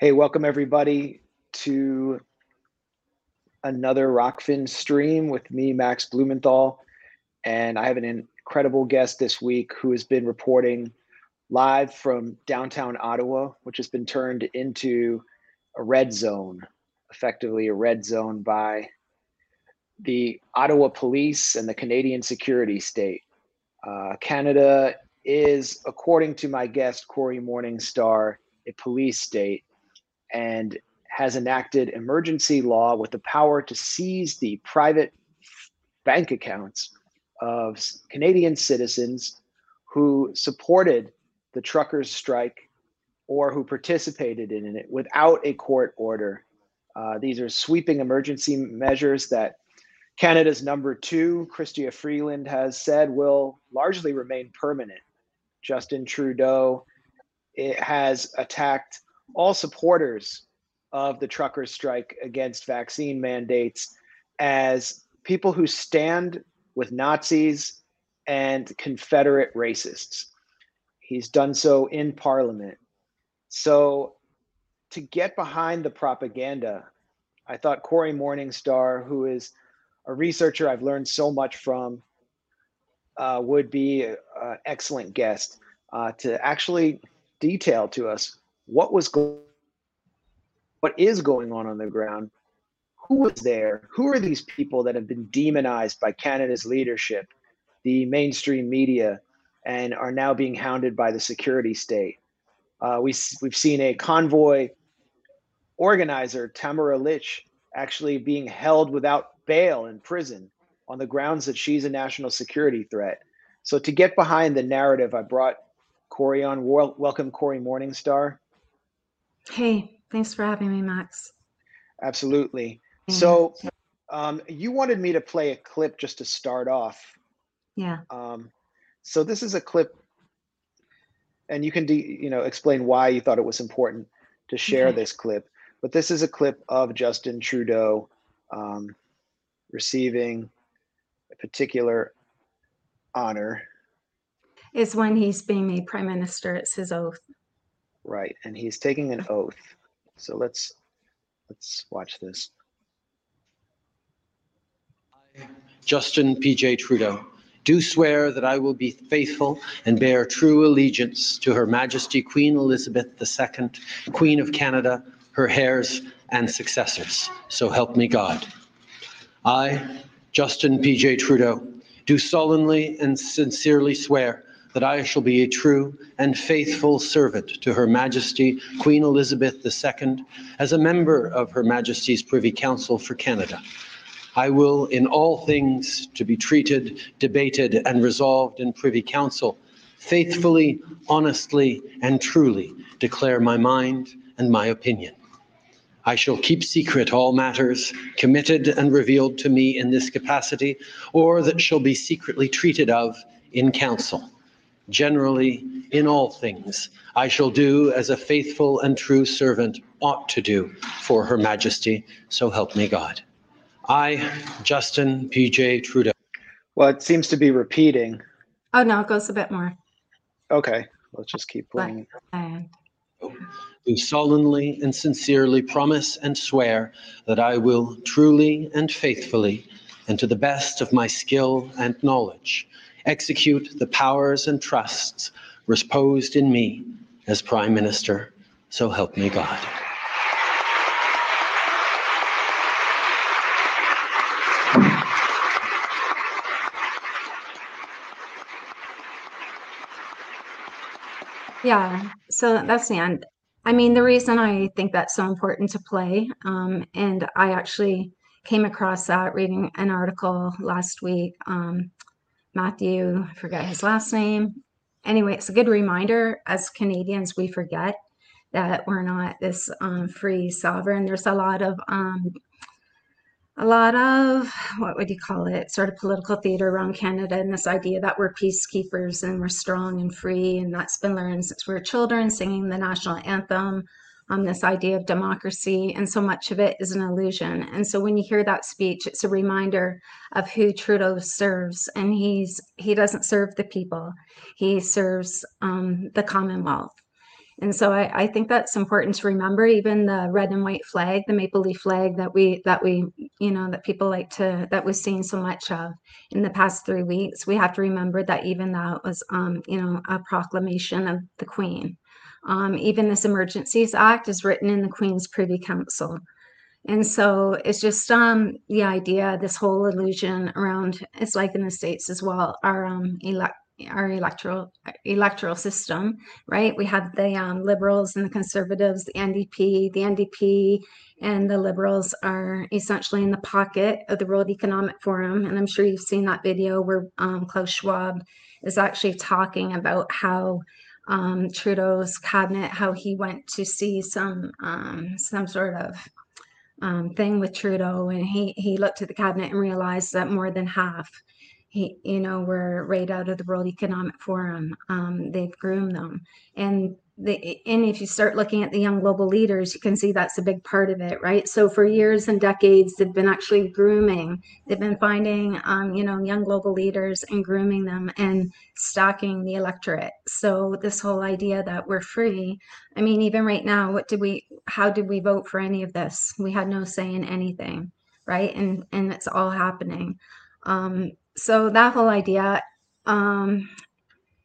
Hey, welcome everybody to another Rokfin stream with me, Max Blumenthal. And I have an incredible guest this week who has been reporting live from downtown Ottawa, which has been turned into a red zone, effectively a red zone by the Ottawa Police and the Canadian Security State. Uh, Canada is, according to my guest, Cory Morningstar, a police state and has enacted emergency law with the power to seize the private bank accounts of Canadian citizens who supported the truckers' strike or who participated in it without a court order. Uh, these are sweeping emergency measures that Canada's number two, Chrystia Freeland, has said will largely remain permanent. Justin Trudeau it has attacked all supporters of the truckers' strike against vaccine mandates as people who stand with Nazis and Confederate racists. He's done so in Parliament. So, to get behind the propaganda, I thought Cory Morningstar, who is a researcher I've learned so much from, uh, would be an excellent guest uh, to actually detail to us what was going what is going on on the ground? Who was there? Who are these people that have been demonized by canada's leadership the mainstream media and are now being hounded by the security state? Uh, we, we've seen a convoy organizer tamara lich actually being held without bail in prison on the grounds that she's a national security threat. So to get behind the narrative i brought cory on. Welcome cory morningstar Hey, thanks for having me, Max. Absolutely. So, um, you wanted me to play a clip just to start off. Yeah. Um, so this is a clip, and you can, de- you know, explain why you thought it was important to share Okay. this clip. But this is a clip of Justin Trudeau um, receiving a particular honor, Is when he's being made prime minister. It's his oath. Right? And he's taking an oath. So let's let's watch this. Justin P.J. Trudeau, do swear that I will be faithful and bear true allegiance to Her Majesty Queen Elizabeth II, Queen of Canada, her heirs and successors. So help me God. I, Justin P.J. Trudeau, do solemnly and sincerely swear that I shall be a true and faithful servant to Her Majesty Queen Elizabeth II as a member of Her Majesty's Privy Council for Canada. I will, in all things to be treated, debated, and resolved in Privy Council, faithfully, honestly, and truly declare my mind and my opinion. I shall keep secret all matters committed and revealed to me in this capacity, or that shall be secretly treated of in council. Generally, in all things, I shall do as a faithful and true servant ought to do for Her Majesty, so help me God. I, Justin P.J. Trudeau. Well, it seems to be repeating. Oh no, it goes a bit more. Okay, let's just keep But- playing. And do solemnly and sincerely promise and swear that I will truly and faithfully, and to the best of my skill and knowledge, execute the powers and trusts reposed in me as Prime Minister. So help me God. yeah, so that's the end. I mean, the reason I think that's so important to play, um, and I actually came across that reading an article last week. Um, Matthew, I forget his last name. Anyway, it's a good reminder as Canadians, we forget that we're not this um, free sovereign. There's a lot of um, a lot of what would you call it sort of political theater around canada and this idea that we're peacekeepers and we're strong and free and that's been learned since we were children singing the national anthem on this idea of democracy and so much of it is an illusion and so when you hear that speech it's a reminder of who trudeau serves and he's he doesn't serve the people he serves um, the commonwealth And so I, I think that's important to remember. Even the red and white flag, the maple leaf flag that we that we you know that people like to that we've seen so much of in the past three weeks, we have to remember that even that was um, you know a proclamation of the Queen. Um, even this Emergencies Act is written in the Queen's Privy Council. And so it's just um, the idea, this whole illusion around it's like in the states as well. Our um, elect our electoral electoral system, right? We have the um, liberals and the conservatives, the NDP, the NDP, and the liberals are essentially in the pocket of the World Economic Forum. And I'm sure you've seen that video where um, Klaus Schwab is actually talking about how um, Trudeau's cabinet, how he went to see some um, some sort of um, thing with Trudeau, and he he looked at the cabinet and realized that more than half he, you know, were right out of the World Economic Forum. Um, they've groomed them, and the and if you start looking at the young global leaders, you can see that's a big part of it, right? So for years and decades, they've been actually grooming. They've been finding, um, you know, young global leaders and grooming them and stocking the electorate. So this whole idea that we're free. I mean, even right now, what did we? How did we vote for any of this? We had no say in anything, right? And and it's all happening. Um, so that whole idea, um,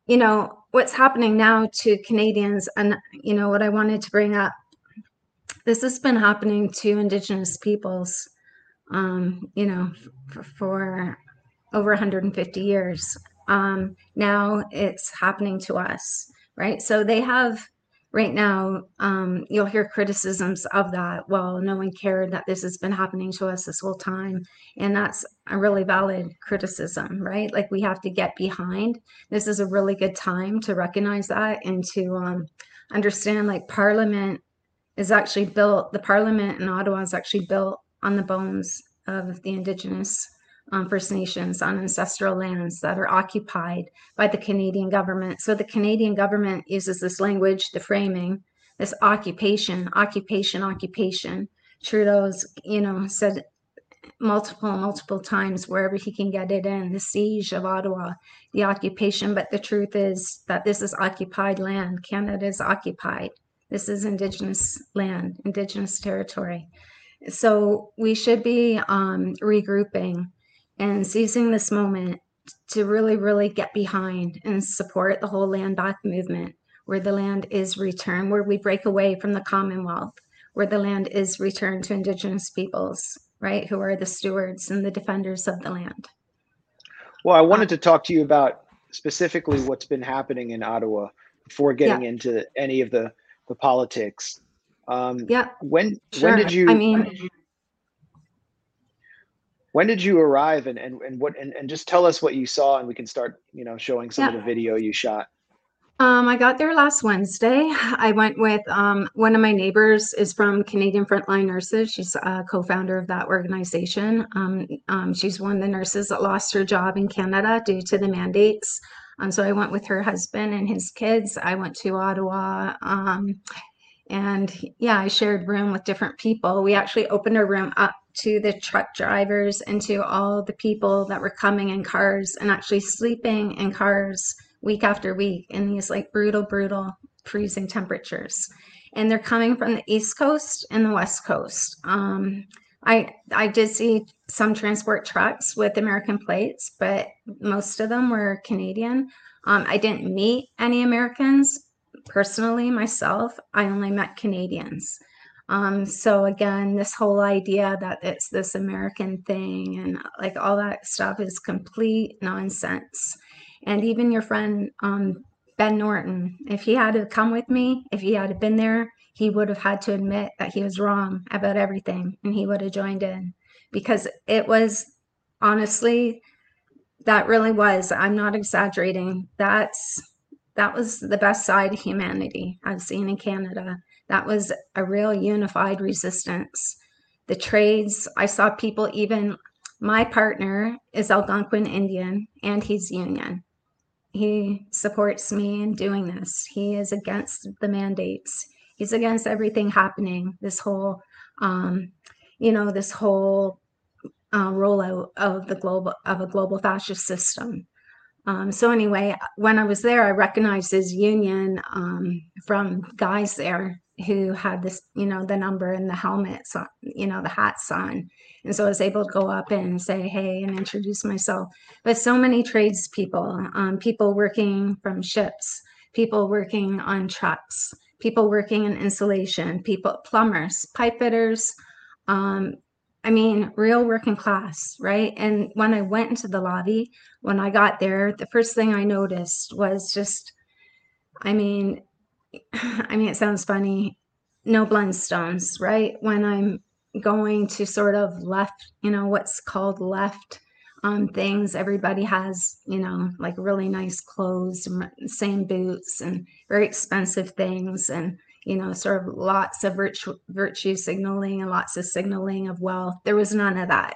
you know, what's happening now to Canadians, and you know what I wanted to bring up. This has been happening to Indigenous peoples, um, you know, for, for over 150 years. Um, now it's happening to us, right? So they have right now, um, you'll hear criticisms of that. Well, no one cared that this has been happening to us this whole time. And that's a really valid criticism, right? Like we have to get behind. This is a really good time to recognize that and to um, understand like Parliament is actually built, the Parliament in Ottawa is actually built on the bones of the Indigenous um, First Nations on ancestral lands that are occupied by the Canadian government. So the Canadian government uses this language, the framing, this occupation, occupation, occupation. Trudeau's, you know, said multiple, multiple times wherever he can get it in the siege of Ottawa, the occupation. But the truth is that this is occupied land. Canada is occupied. This is Indigenous land, Indigenous territory. So we should be um, regrouping and seizing this moment to really, really get behind and support the whole land back movement, where the land is returned, where we break away from the Commonwealth, where the land is returned to Indigenous peoples, right, who are the stewards and the defenders of the land. Well, I wanted to talk to you about specifically what's been happening in Ottawa before getting yeah. into any of the the politics. Um, yeah. When sure. when did you? I mean, when did you arrive and, and, and what and, and just tell us what you saw and we can start you know showing some yeah. of the video you shot um, I got there last Wednesday. I went with um, one of my neighbors is from Canadian Frontline Nurses. She's a co-founder of that organization. Um, um, she's one of the nurses that lost her job in Canada due to the mandates. Um, so I went with her husband and his kids. I went to Ottawa. Um, and yeah, I shared room with different people. We actually opened our room up to the truck drivers and to all the people that were coming in cars and actually sleeping in cars week after week in these like brutal, brutal freezing temperatures. And they're coming from the East Coast and the West Coast. Um, I I did see some transport trucks with American plates, but most of them were Canadian. Um, I didn't meet any Americans personally myself. I only met Canadians. Um, so again, this whole idea that it's this American thing and like all that stuff is complete nonsense. And even your friend um, Ben Norton, if he had to come with me, if he had been there, he would have had to admit that he was wrong about everything, and he would have joined in because it was honestly that really was. I'm not exaggerating. That's that was the best side of humanity I've seen in Canada that was a real unified resistance. The trades, I saw people even, my partner is Algonquin Indian and he's Union. He supports me in doing this. He is against the mandates. He's against everything happening. This whole, um, you know, this whole uh, rollout of the global of a global fascist system. Um, so anyway, when I was there, I recognized his union um, from guys there who had this, you know, the number and the helmets, on, you know, the hats on. And so I was able to go up and say, hey, and introduce myself. But so many tradespeople, um, people working from ships, people working on trucks, people working in insulation, people, plumbers, pipe fitters, um, I mean, real working class, right? And when I went into the lobby, when I got there, the first thing I noticed was just, I mean, I mean, it sounds funny, no Blundstones, right? When I'm going to sort of left, you know, what's called left um, things, everybody has, you know, like really nice clothes, and same boots, and very expensive things. And you know, sort of lots of virtue, virtue signaling and lots of signaling of wealth. There was none of that.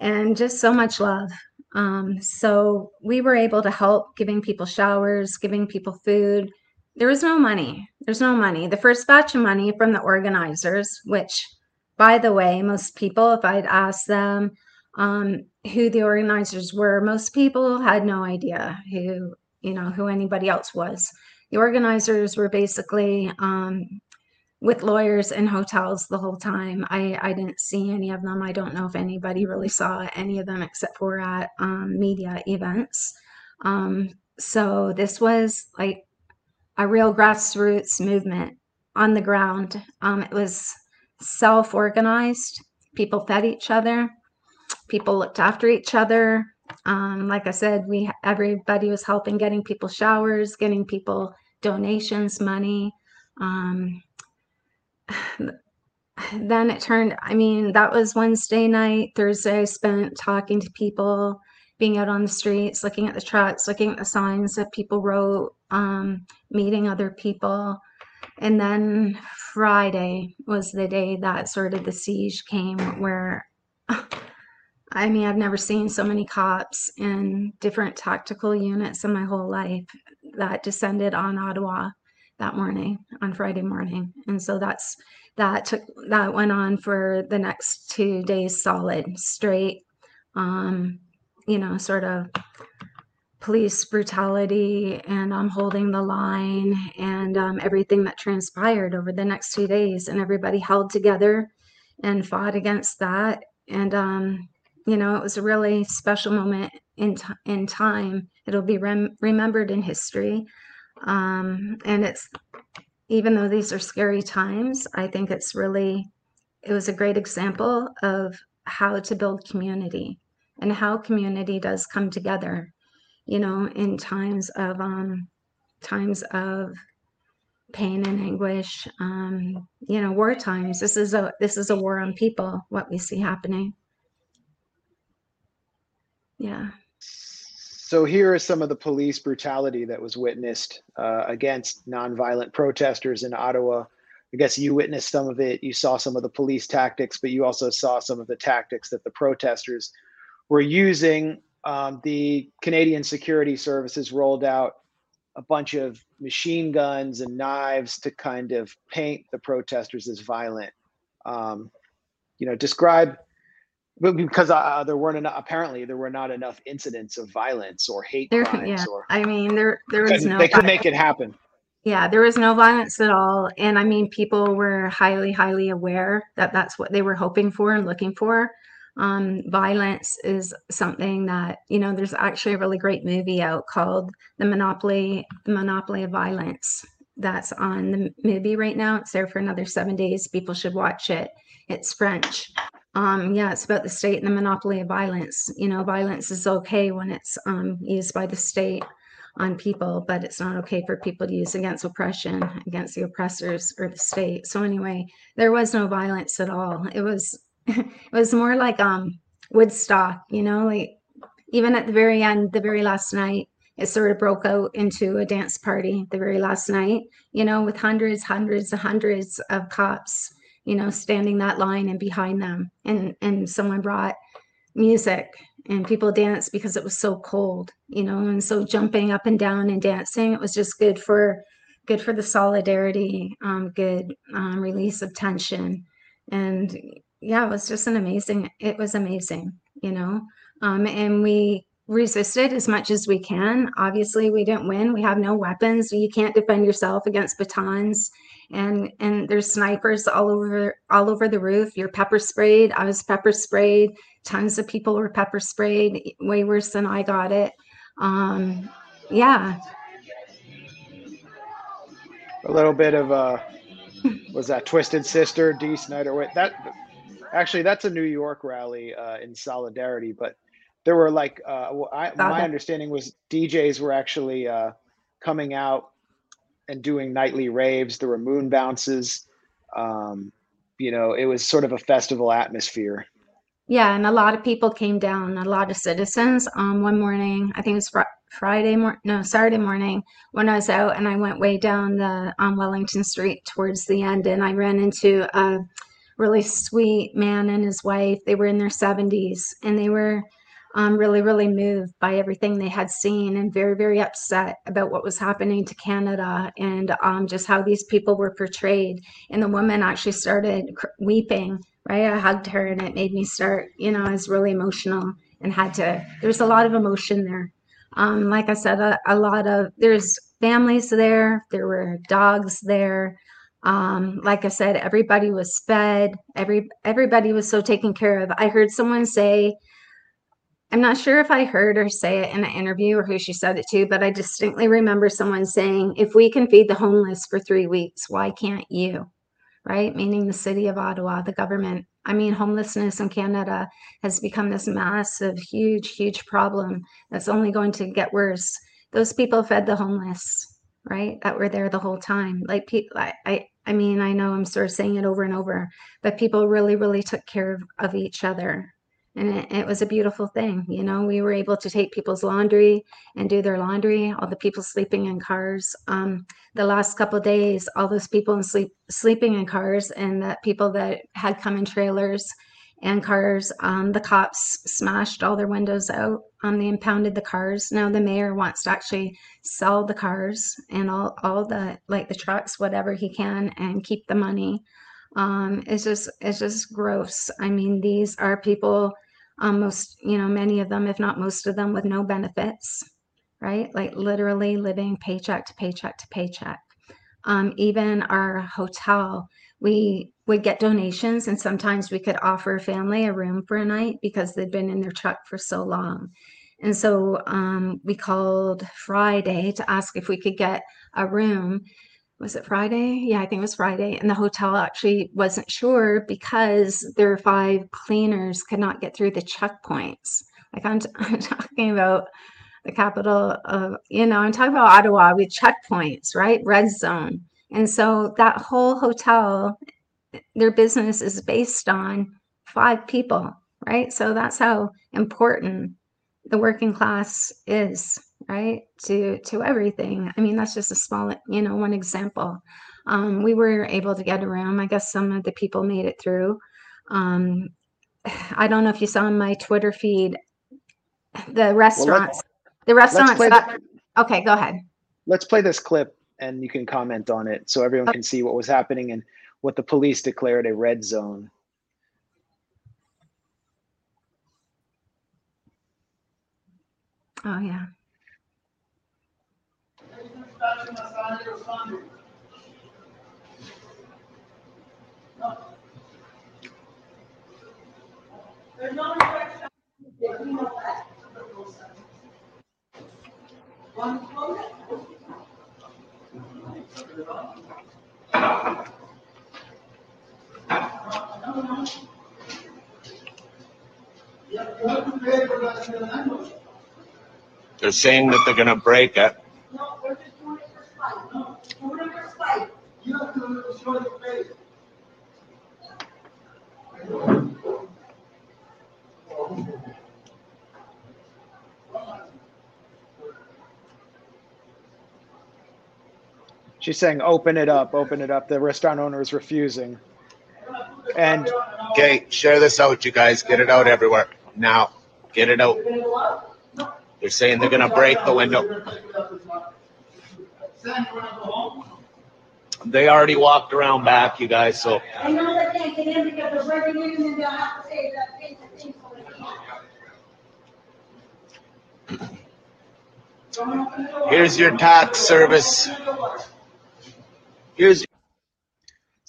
And just so much love. Um, so we were able to help giving people showers, giving people food. There was no money. There's no money. The first batch of money from the organizers, which, by the way, most people, if I'd asked them um, who the organizers were, most people had no idea who, you know, who anybody else was the organizers were basically um, with lawyers in hotels the whole time. I, I didn't see any of them. I don't know if anybody really saw any of them except for at um, media events. Um, so this was like a real grassroots movement on the ground. Um, it was self organized. People fed each other. People looked after each other. Um, like I said, we everybody was helping getting people showers, getting people donations, money. Um, then it turned, I mean, that was Wednesday night. Thursday, I spent talking to people, being out on the streets, looking at the trucks, looking at the signs that people wrote, um, meeting other people. And then Friday was the day that sort of the siege came, where I mean, I've never seen so many cops and different tactical units in my whole life that descended on Ottawa that morning, on Friday morning. And so that's that took that went on for the next two days solid, straight, um, you know, sort of police brutality and um, holding the line and um, everything that transpired over the next two days. And everybody held together and fought against that. And um, you know, it was a really special moment in t- in time. It'll be rem- remembered in history, um, and it's even though these are scary times, I think it's really it was a great example of how to build community and how community does come together. You know, in times of um, times of pain and anguish, um, you know, war times. This is a this is a war on people. What we see happening. Yeah. So here is some of the police brutality that was witnessed uh, against nonviolent protesters in Ottawa. I guess you witnessed some of it. You saw some of the police tactics, but you also saw some of the tactics that the protesters were using. Um, the Canadian Security Services rolled out a bunch of machine guns and knives to kind of paint the protesters as violent. Um, you know, describe because uh, there weren't enough apparently there were not enough incidents of violence or hate there, crimes yeah. or i mean there there was no they could make it happen yeah there was no violence at all and i mean people were highly highly aware that that's what they were hoping for and looking for um, violence is something that you know there's actually a really great movie out called the monopoly the monopoly of violence that's on the movie right now it's there for another seven days people should watch it it's french um, yeah, it's about the state and the monopoly of violence. You know, violence is okay when it's um, used by the state on people, but it's not okay for people to use against oppression, against the oppressors or the state. So anyway, there was no violence at all. It was it was more like um Woodstock, you know, like even at the very end, the very last night, it sort of broke out into a dance party the very last night, you know, with hundreds, hundreds, hundreds of cops you know, standing that line and behind them. And and someone brought music and people danced because it was so cold, you know, and so jumping up and down and dancing, it was just good for good for the solidarity, um, good um, release of tension. And yeah, it was just an amazing, it was amazing, you know. Um, and we resisted as much as we can. Obviously, we didn't win. We have no weapons. You can't defend yourself against batons. And and there's snipers all over all over the roof. You're pepper sprayed. I was pepper sprayed. Tons of people were pepper sprayed, way worse than I got it. Um, yeah, A little bit of uh was that Twisted Sister, Dee Snider. Wait, that actually that's a New York rally uh, in solidarity, but there were like uh, I, my understanding was DJs were actually uh, coming out and doing nightly raves. There were moon bounces. Um, you know, it was sort of a festival atmosphere. Yeah, and a lot of people came down, a lot of citizens. Um, one morning, I think it was fr Friday morning, no, Saturday morning when I was out and I went way down the on Wellington Street towards the end and I ran into a really sweet man and his wife. They were in their 70s and they were um, really, really moved by everything they had seen and very, very upset about what was happening to Canada and um, just how these people were portrayed. And the woman actually started cr- weeping right? I hugged her and it made me start, you know, I was really emotional and had to, there's a lot of emotion there. Um, like I said, a, a lot of, there's families there, there were dogs there. Um, like I said, everybody was fed, every, everybody was so taken care of. I heard someone say, I'm not sure if I heard her say it in an interview or who she said it to, but I distinctly remember someone saying, if we can feed the homeless for three weeks, why can't you? right? Meaning the city of Ottawa, the government. I mean, homelessness in Canada has become this massive, huge, huge problem that's only going to get worse. Those people fed the homeless, right? That were there the whole time. Like people, I, I, I mean, I know I'm sort of saying it over and over, but people really, really took care of, of each other. And it, it was a beautiful thing. You know, we were able to take people's laundry and do their laundry, all the people sleeping in cars. Um, the last couple days, all those people in sleep sleeping in cars and that people that had come in trailers and cars, um, the cops smashed all their windows out. Um, they impounded the cars. Now the mayor wants to actually sell the cars and all, all the like the trucks, whatever he can, and keep the money. Um, it's just it's just gross. I mean, these are people, um, most you know, many of them, if not most of them, with no benefits right? Like literally living paycheck to paycheck to paycheck. Um, even our hotel, we would get donations, and sometimes we could offer a family a room for a night because they'd been in their truck for so long. And so um, we called Friday to ask if we could get a room. Was it Friday? Yeah, I think it was Friday. And the hotel actually wasn't sure because their five cleaners could not get through the checkpoints. Like I'm, I'm talking about the capital of, you know, I'm talking about Ottawa with checkpoints, right? Red zone. And so that whole hotel, their business is based on five people, right? So that's how important the working class is, right? To to everything. I mean, that's just a small, you know, one example. Um, we were able to get a room. I guess some of the people made it through. Um, I don't know if you saw on my Twitter feed the restaurants. the restaurants. play that- okay, go ahead. Let's play this clip and you can comment on it so everyone can see what was happening and what the police declared a red zone. Oh yeah. They're saying that they're break it. It it have to your face. She's saying, open it up, open it up. The restaurant owner is refusing. And Okay, share this out, you guys. Get it out everywhere. Now, get it out. They're saying they're gonna break the window. Sam, you wanna go home? They already walked around back, you guys, so I know they can't get in because they're breaking in and they'll have to say that, pay the thing so they can. Here's your tax service. Here's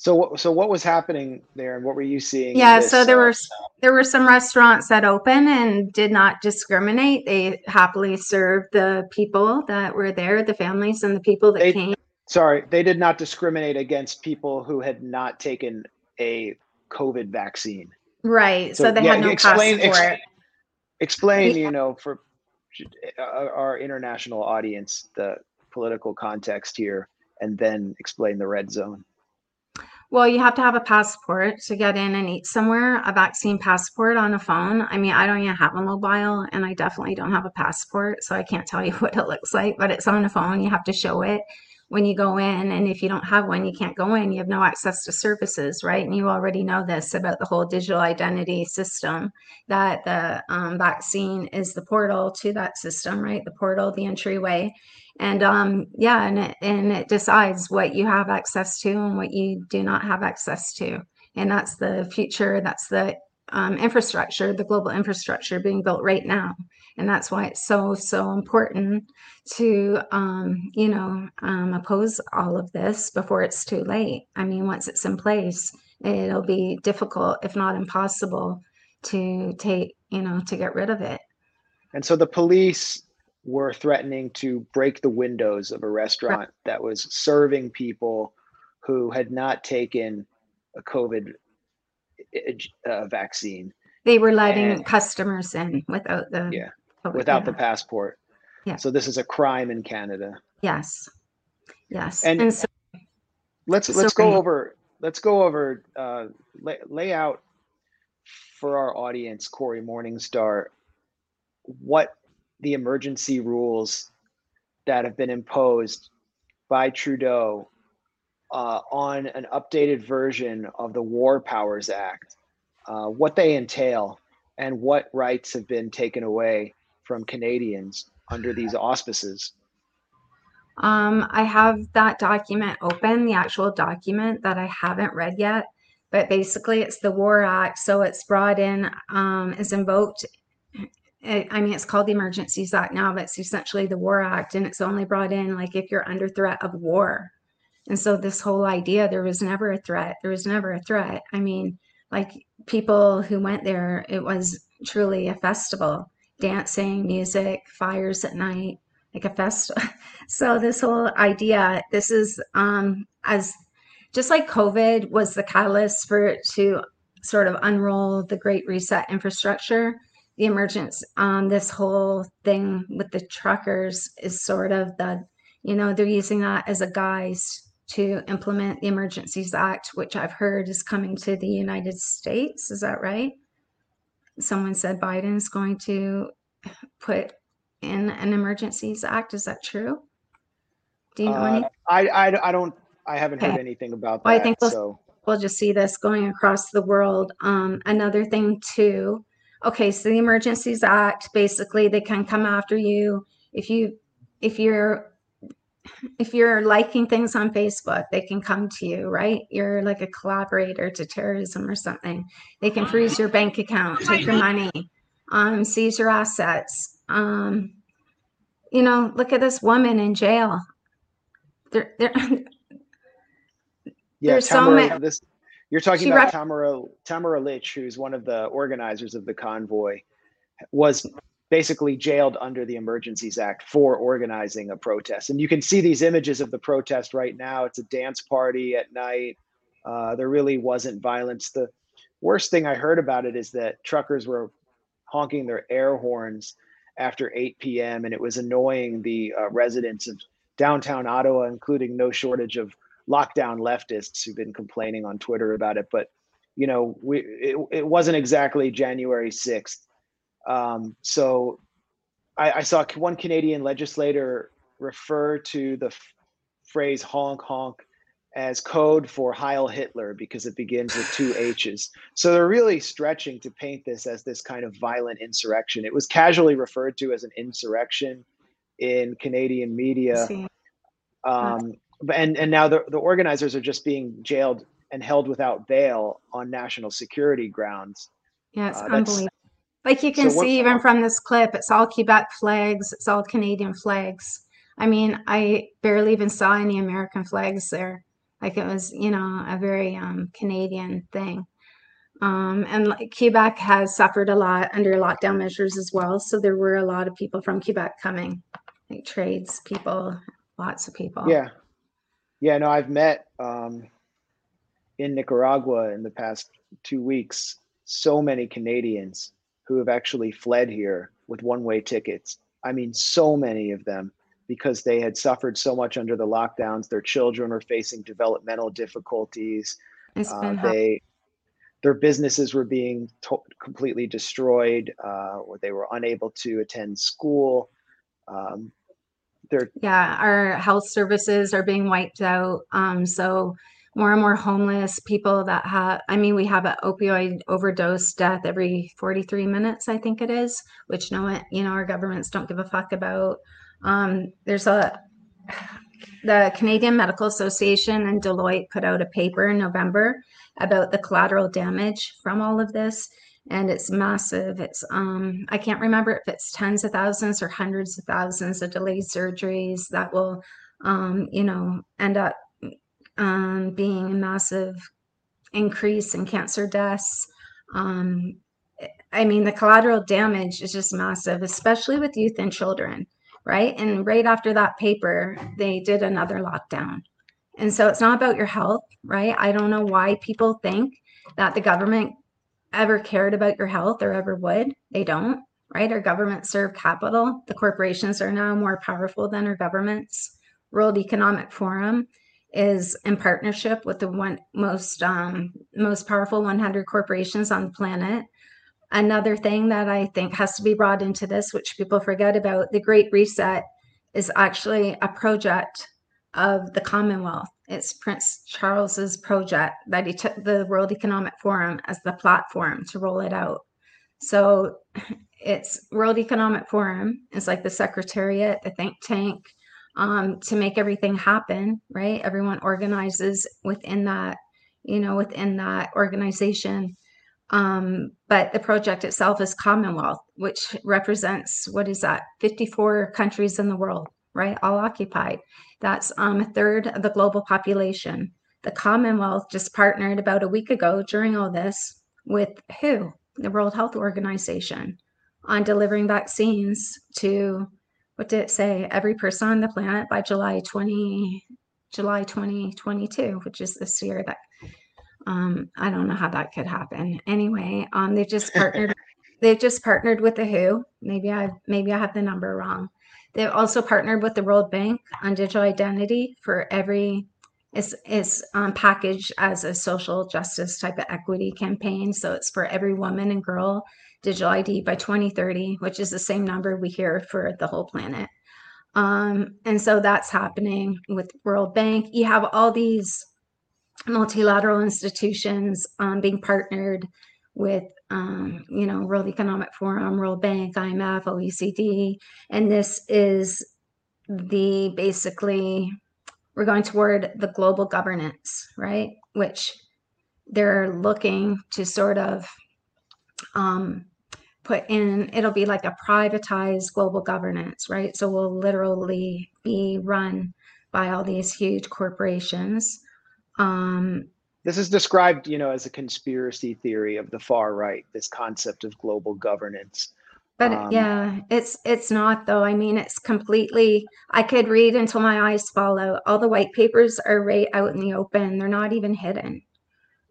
So what so what was happening there and what were you seeing? Yeah, this, so there uh, were there were some restaurants that open and did not discriminate. They happily served the people that were there, the families and the people that They- came. sorry, they did not discriminate against people who had not taken a COVID vaccine. Right. So, So, they yeah, had no explain- ex- passport. Explain, Yeah. you know, for uh, our international audience, the political context here, and then explain the red zone. Well, you have to have a passport to get in and eat somewhere, a vaccine passport on a phone. I mean, I don't even have a mobile and I definitely don't have a passport, so I can't tell you what it looks like, but it's on a phone. You have to show it when you go in. And if you don't have one, you can't go in. You have no access to services, right? And you already know this about the whole digital identity system that the um, vaccine is the portal to that system, right? The portal, the entryway and um yeah and it, and it decides what you have access to and what you do not have access to and that's the future that's the um, infrastructure the global infrastructure being built right now. And that's why it's so so important to um you know um oppose all of this before it's too late. I mean once it's in place it'll be difficult if not impossible to take you know to get rid of it. And so the police were threatening to break the windows of a restaurant that was serving people who had not taken a COVID uh, vaccine they were letting And- customers in without the Yeah, COVID, without the passport. Yeah. So this is a crime in Canada. Yes. Yes. And- And, so, Let's So let's go over let's go over uh, lay, lay out for our audience, Cory Morningstar, what the emergency rules that have been imposed by Trudeau uh, on an updated version of the War Powers Act, uh, what they entail, and what rights have been taken away from Canadians under these auspices. um, I have that document open, the actual document that I haven't read yet. But basically, it's the War Act. So it's brought in, um, is invoked. I I mean, it's called the Emergencies Act now, but it's essentially the War Act. And it's only brought in like if you're under threat of war. And so this whole idea, there was never a threat. There was never a threat. I mean, like people who went there, it was truly a festival dancing, music, fires at night, like a festival. So this whole idea, this is um, as just like COVID was the catalyst for to sort of unroll the Great Reset infrastructure. The emergence, um, this whole thing with the truckers is sort of the, you know, they're using that as a guise to implement the Emergencies Act, which I've heard is coming to the United States. Is that right? Someone said Biden's going to put in an Emergencies Act. Is that true? Do you know Uh, any? I, I I don't I haven't heard anything about that. Well, I think we'll- so we'll just see this going across the world. Um, another thing too. Okay, so the Emergencies Act, basically they can come after you if you if you're if you're liking things on Facebook, they can come to you, right? You're like a collaborator to terrorism or something. They can freeze your bank account, take your money, um, seize your assets. Um, you know, look at this woman in jail. They're, they're, yeah, there's so many- this you're talking about rep- Tamara Tamara Lich, who's one of the organizers of the convoy, was basically jailed under the Emergencies Act for organizing a protest. And you can see these images of the protest right now. It's a dance party at night. Uh, there really wasn't violence. The worst thing I heard about it is that truckers were honking their air horns after 8 p.m. and it was annoying the uh, residents of downtown Ottawa, including no shortage of lockdown leftists who've been complaining on Twitter about it. But you know, we it, it wasn't exactly January 6th. Um, so I, I saw one Canadian legislator refer to the f- phrase honk honk as code for Heil Hitler because it begins with two H's. So they're really stretching to paint this as this kind of violent insurrection. It was casually referred to as an insurrection in Canadian media. Um, and and now the, the organizers are just being jailed and held without bail on national security grounds. Yeah, it's Uh, unbelievable. Like you can So see even from this clip, it's all Quebec flags, it's all Canadian flags. I mean, I barely even saw any American flags there. Like it was, you know, a very um, Canadian thing. Um, and like Quebec has suffered a lot under lockdown measures as well. So there were a lot of people from Quebec coming, like trades people, lots of people. Yeah. Yeah, no, I've met um, in Nicaragua in the past two weeks so many Canadians who have actually fled here with one way tickets. I mean, so many of them because they had suffered so much under the lockdowns. Their children were facing developmental difficulties. Uh, they their businesses were being to- completely destroyed. Uh, or they were unable to attend school. Um, Yeah, our health services are being wiped out. Um, so more and more homeless people that have, I mean, we have an opioid overdose death every 43 minutes, I think it is, which no one, you know, our governments don't give a fuck about. Um, there's a, the Canadian Medical Association and Deloitte put out a paper in November about the collateral damage from all of this. And it's massive. It's um, I can't remember if it's tens of thousands or hundreds of thousands of delayed surgeries that will um, you know, end up um being a massive increase in cancer deaths. Um, I mean, the collateral damage is just massive, especially with youth and children, right? And right after that paper, they did another lockdown. And so it's not about your health, right? I don't know why people think that the government ever cared about your health or ever would. They don't, right? Our governments serve capital. The corporations are now more powerful than our governments. World Economic Forum is in partnership with the one most um, most powerful 100 corporations on the planet. Another thing that I think has to be brought into this, which people forget about, the Great Reset is actually a project of the Commonwealth. It's Prince Charles's project that he took the World Economic Forum as the platform to roll it out. So it's World Economic Forum is like the secretariat, the think tank, um, to make everything happen, right? Everyone organizes within that, you know, within that organization. Um, but the project itself is Commonwealth, which represents what is that? 54 countries in the world, right? All occupied. That's um, a third of the global population. The Commonwealth just partnered about a week ago during all this with who? The World Health Organization on delivering vaccines to what did it say? Every person on the planet by July 20, July 2022, which is this year that um, I don't know how that could happen. Anyway, um, they've just partnered. they've just partnered with the WHO. Maybe I maybe I have the number wrong. They've also partnered with the World Bank on digital identity for every. It's it's um, packaged as a social justice type of equity campaign. So it's for every woman and girl digital ID by 2030, which is the same number we hear for the whole planet. Um, and so that's happening with World Bank. You have all these multilateral institutions um, being partnered with, um, you know, World Economic Forum, World Bank, IMF, OECD, and this is the basically we're going toward the global governance, right? Which they're looking to sort of um, put in. It'll be like a privatized global governance, right? So we'll literally be run by all these huge corporations. Um, This is described, you know, as a conspiracy theory of the far right. This concept of global governance. But Um, yeah, it's it's not though. I mean, it's completely. I could read until my eyes fall out. All the white papers are right out in the open. They're not even hidden,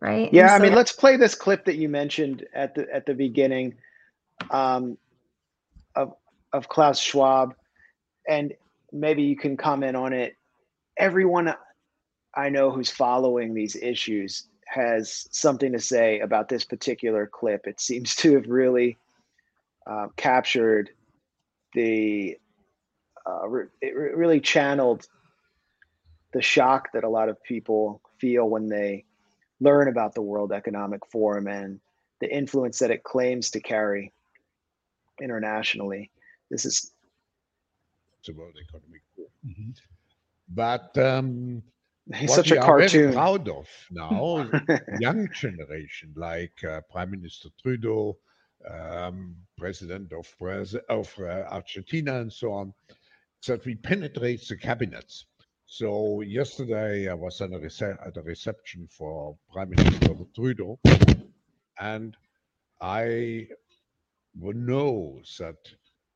right? Yeah, I mean, let's play this clip that you mentioned at the at the beginning um, of of Klaus Schwab, and maybe you can comment on it. Everyone I know who's following these issues has something to say about this particular clip. It seems to have really uh, captured the. Uh, re- it re- really channeled the shock that a lot of people feel when they learn about the World Economic Forum and the influence that it claims to carry internationally. This is the World Economic Forum. But um, he's what such we a are very cartoon. proud of now, young generation like uh, Prime Minister Trudeau, um, president of, of uh, Argentina, and so on, that we penetrate the cabinets. So yesterday I was at a, rece- at a reception for Prime Minister Trudeau, and I would know that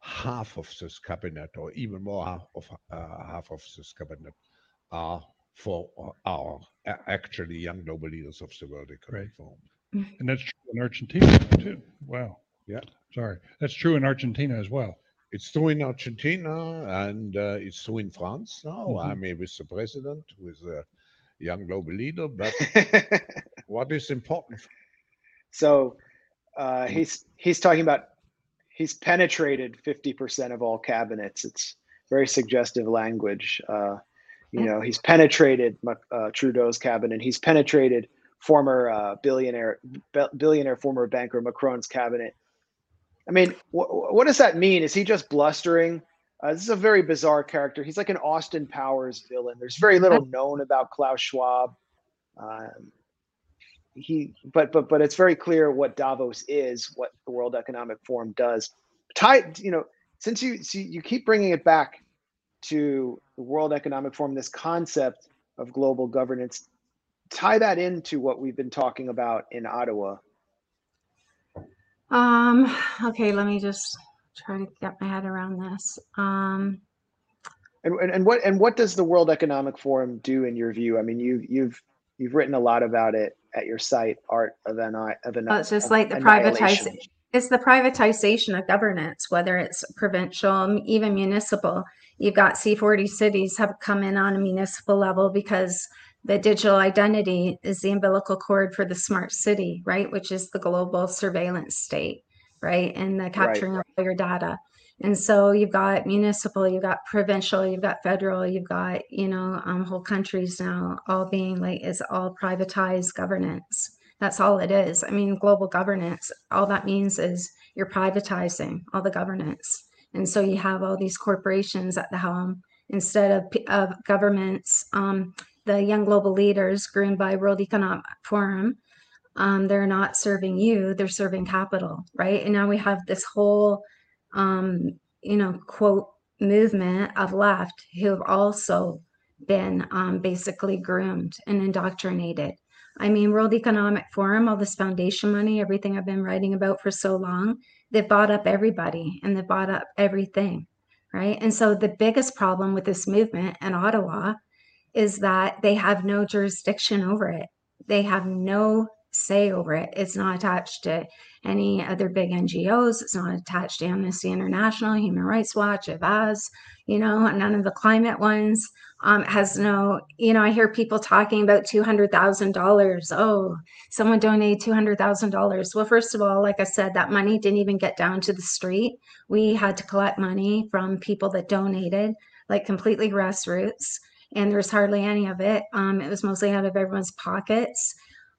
half of this cabinet, or even more half of uh, half of this cabinet, are for our actually young global leaders of the World Economic Forum. And that's true in Argentina too. Wow. Yeah. Sorry. That's true in Argentina as well. It's true in Argentina and uh, it's true in France now. Mhm. I'm here with the president, with a young global leader. But what is important? so uh, he's he's talking about he's penetrated 50% of all cabinets. It's very suggestive language. Uh, you know, he's penetrated uh, Trudeau's cabinet. He's penetrated former uh, billionaire bi- billionaire former banker Macron's cabinet. I mean, wh- wh- what does that mean? Is he just blustering? Uh, this is a very bizarre character. He's like an Austin Powers villain. There's very little known about Klaus Schwab. Um, he, but but but it's very clear what Davos is, what the World Economic Forum does. Tie, you know, since you see you keep bringing it back to the World Economic Forum, this concept of global governance, tie that into what we've been talking about in Ottawa. Um, okay, let me just try to get my head around this. Um, And, and, and what and what does the World Economic Forum do in your view? I mean, you've you've you've written a lot about it at your site, Art of Anni- of an. well, it's just of like the privatization. It's the privatization of governance, whether it's provincial, even municipal. You've got C40 cities have come in on a municipal level because the digital identity is the umbilical cord for the smart city, right? Which is the global surveillance state, right? And the capturing of all your data. And so you've got municipal, you've got provincial, you've got federal, you've got, you know, um, whole countries now all being like, is all privatized governance. That's all it is. I mean, global governance, all that means is you're privatizing all the governance. And so you have all these corporations at the helm instead of, of governments. Um, the young global leaders groomed by World Economic Forum, um, they're not serving you, they're serving capital, right? And now we have this whole, um, you know, quote, movement of left who have also been um, basically groomed and indoctrinated. I mean, World Economic Forum, all this foundation money, everything I've been writing about for so long, they've bought up everybody and they've bought up everything, right? And so the biggest problem with this movement in Ottawa is that they have no jurisdiction over it. They have no say over it. It's not attached to any other big NGOs. It's not attached to Amnesty International, Human Rights Watch, Avaaz, you know, none of the climate ones. Um, has no, you know, I hear people talking about $200,000. Oh, someone donated $200,000. Well, first of all, like I said, that money didn't even get down to the street. We had to collect money from people that donated, like completely grassroots and there's hardly any of it. Um, it was mostly out of everyone's pockets.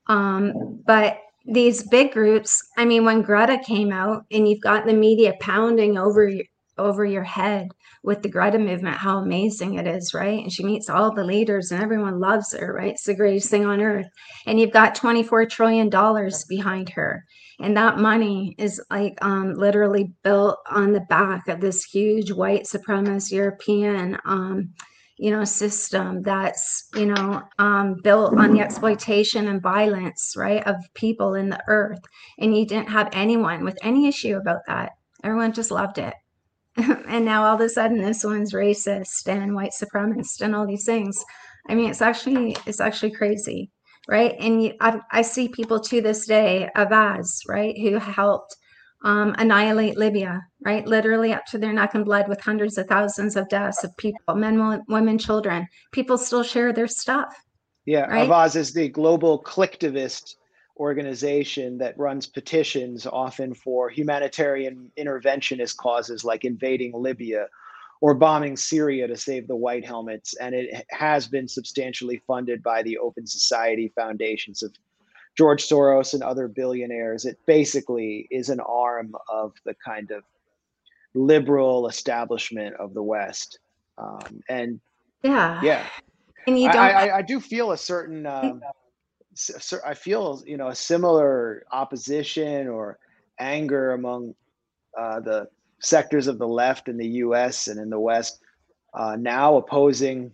Um, but these big groups, I mean, when Greta came out and you've got the media pounding over your, over your head with the Greta movement, how amazing it is, right? And she meets all the leaders and everyone loves her, right? It's the greatest thing on earth. And you've got $24 trillion behind her. And that money is like um, literally built on the back of this huge white supremacist European um, you know system that's you know um, built on the exploitation and violence right of people in the earth. And you didn't have anyone with any issue about that. Everyone just loved it. And now all of a sudden this one's racist and white supremacist and all these things. I mean it's actually it's actually crazy right? And you, I, I see people to this day Avaaz right who helped um, annihilate Libya, right? Literally up to their neck in blood with hundreds of thousands of deaths of people, men, women, children. People still share their stuff. Yeah, right? Avaaz is the global collectivist organization that runs petitions often for humanitarian interventionist causes like invading Libya or bombing Syria to save the white helmets. And it has been substantially funded by the Open Society foundations of George Soros and other billionaires. It basically is an arm of the kind of liberal establishment of the West. Um, and Yeah. yeah, And you don't. I, I do feel a certain um, I feel you know a similar opposition or anger among uh, the sectors of the left in the U.S. and in the West uh, now opposing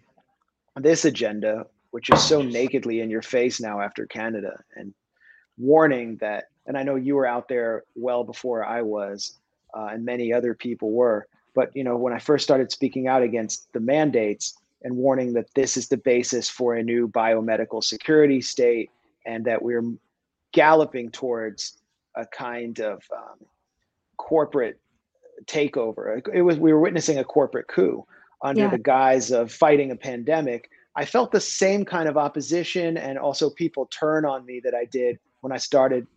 this agenda, which is so nakedly in your face now after Canada, and warning that. And I know you were out there well before I was, uh, and many other people were. But you know, when I first started speaking out against the mandates and warning that this is the basis for a new biomedical security state, and that we're galloping towards a kind of um, corporate takeover. It was we were witnessing a corporate coup under Yeah. the guise of fighting a pandemic. I felt the same kind of opposition and also people turn on me that I did when I started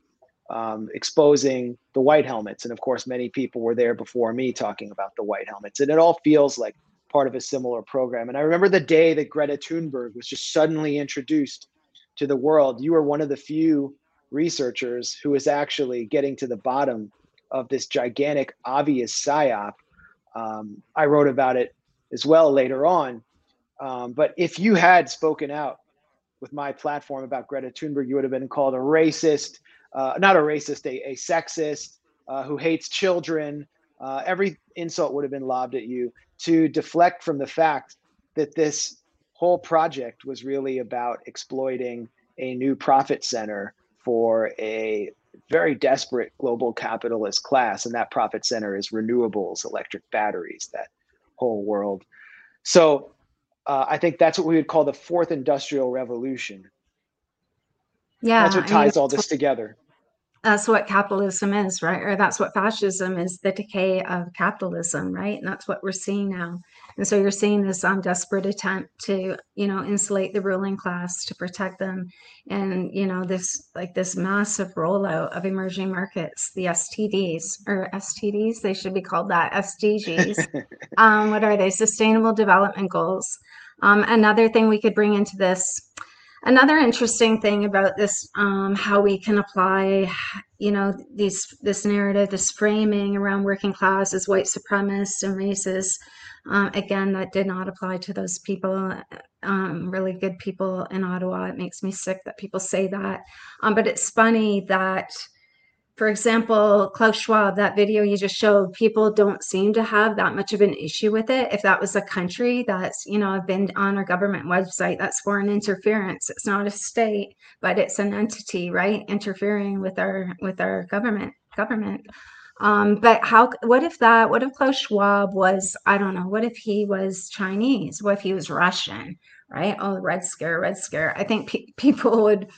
um, exposing the white helmets. And of course, many people were there before me talking about the white helmets. And it all feels like part of a similar program. And I remember the day that Greta Thunberg was just suddenly introduced to the world. You were one of the few researchers who was actually getting to the bottom of this gigantic, obvious psyop. Um, I wrote about it as well later on. Um, but if you had spoken out with my platform about Greta Thunberg, you would have been called a racist, uh, not a racist, a, a sexist uh, who hates children. Uh, every insult would have been lobbed at you to deflect from the fact that this whole project was really about exploiting a new profit center for a very desperate global capitalist class. And that profit center is renewables, electric batteries, that whole world. So uh, I think that's what we would call the fourth industrial revolution. Yeah, That's what ties all this together. that's what capitalism is, right? Or that's what fascism is the decay of capitalism, right? And that's what we're seeing now. And so you're seeing this um, desperate attempt to, you know, insulate the ruling class to protect them. And, you know, this like this massive rollout of emerging markets, the STDs or STDs, they should be called that, SDGs. um, what are they? Sustainable Development Goals. Um, another thing we could bring into this another interesting thing about this um, how we can apply you know these this narrative this framing around working class as white supremacist and racists. um, again that did not apply to those people um, really good people in ottawa it makes me sick that people say that um, but it's funny that for example, Klaus Schwab, that video you just showed, people don't seem to have that much of an issue with it. If that was a country that's, you know, I've been on our government website, that's foreign interference. It's not a state, but it's an entity, right? Interfering with our with our government government. Um, but how what if that what if Klaus Schwab was, I don't know, what if he was Chinese? What if he was Russian? Right? Oh, Red Scare, Red Scare. I think pe- people would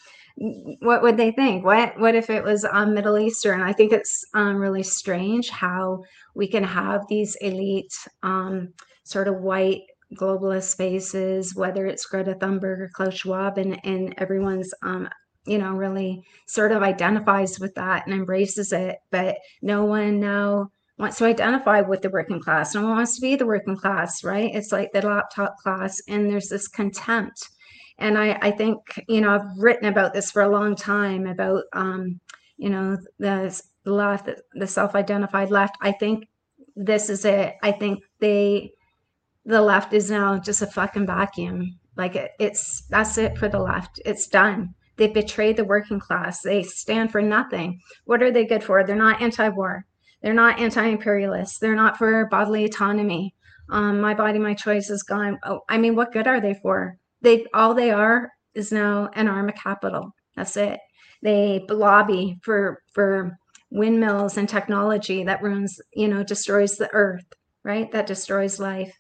what would they think? What what if it was um, Middle Eastern? I think it's um, really strange how we can have these elite, um, sort of white globalist spaces, whether it's Greta Thunberg or Klaus Schwab, and and everyone's um, you know really sort of identifies with that and embraces it, but no one now wants to identify with the working class. No one wants to be the working class, right? It's like the laptop class, and there's this contempt and I, I think you know I've written about this for a long time about um, you know the left, the self-identified left. I think this is it. I think they, the left is now just a fucking vacuum. Like it, it's that's it for the left. It's done. They betrayed the working class. They stand for nothing. What are they good for? They're not anti-war. They're not anti-imperialist. They're not for bodily autonomy. Um, my body, my choice is gone. Oh, I mean, what good are they for? They all they are is now an arm of capital. That's it. They lobby for for windmills and technology that ruins, you know, destroys the earth, right? That destroys life.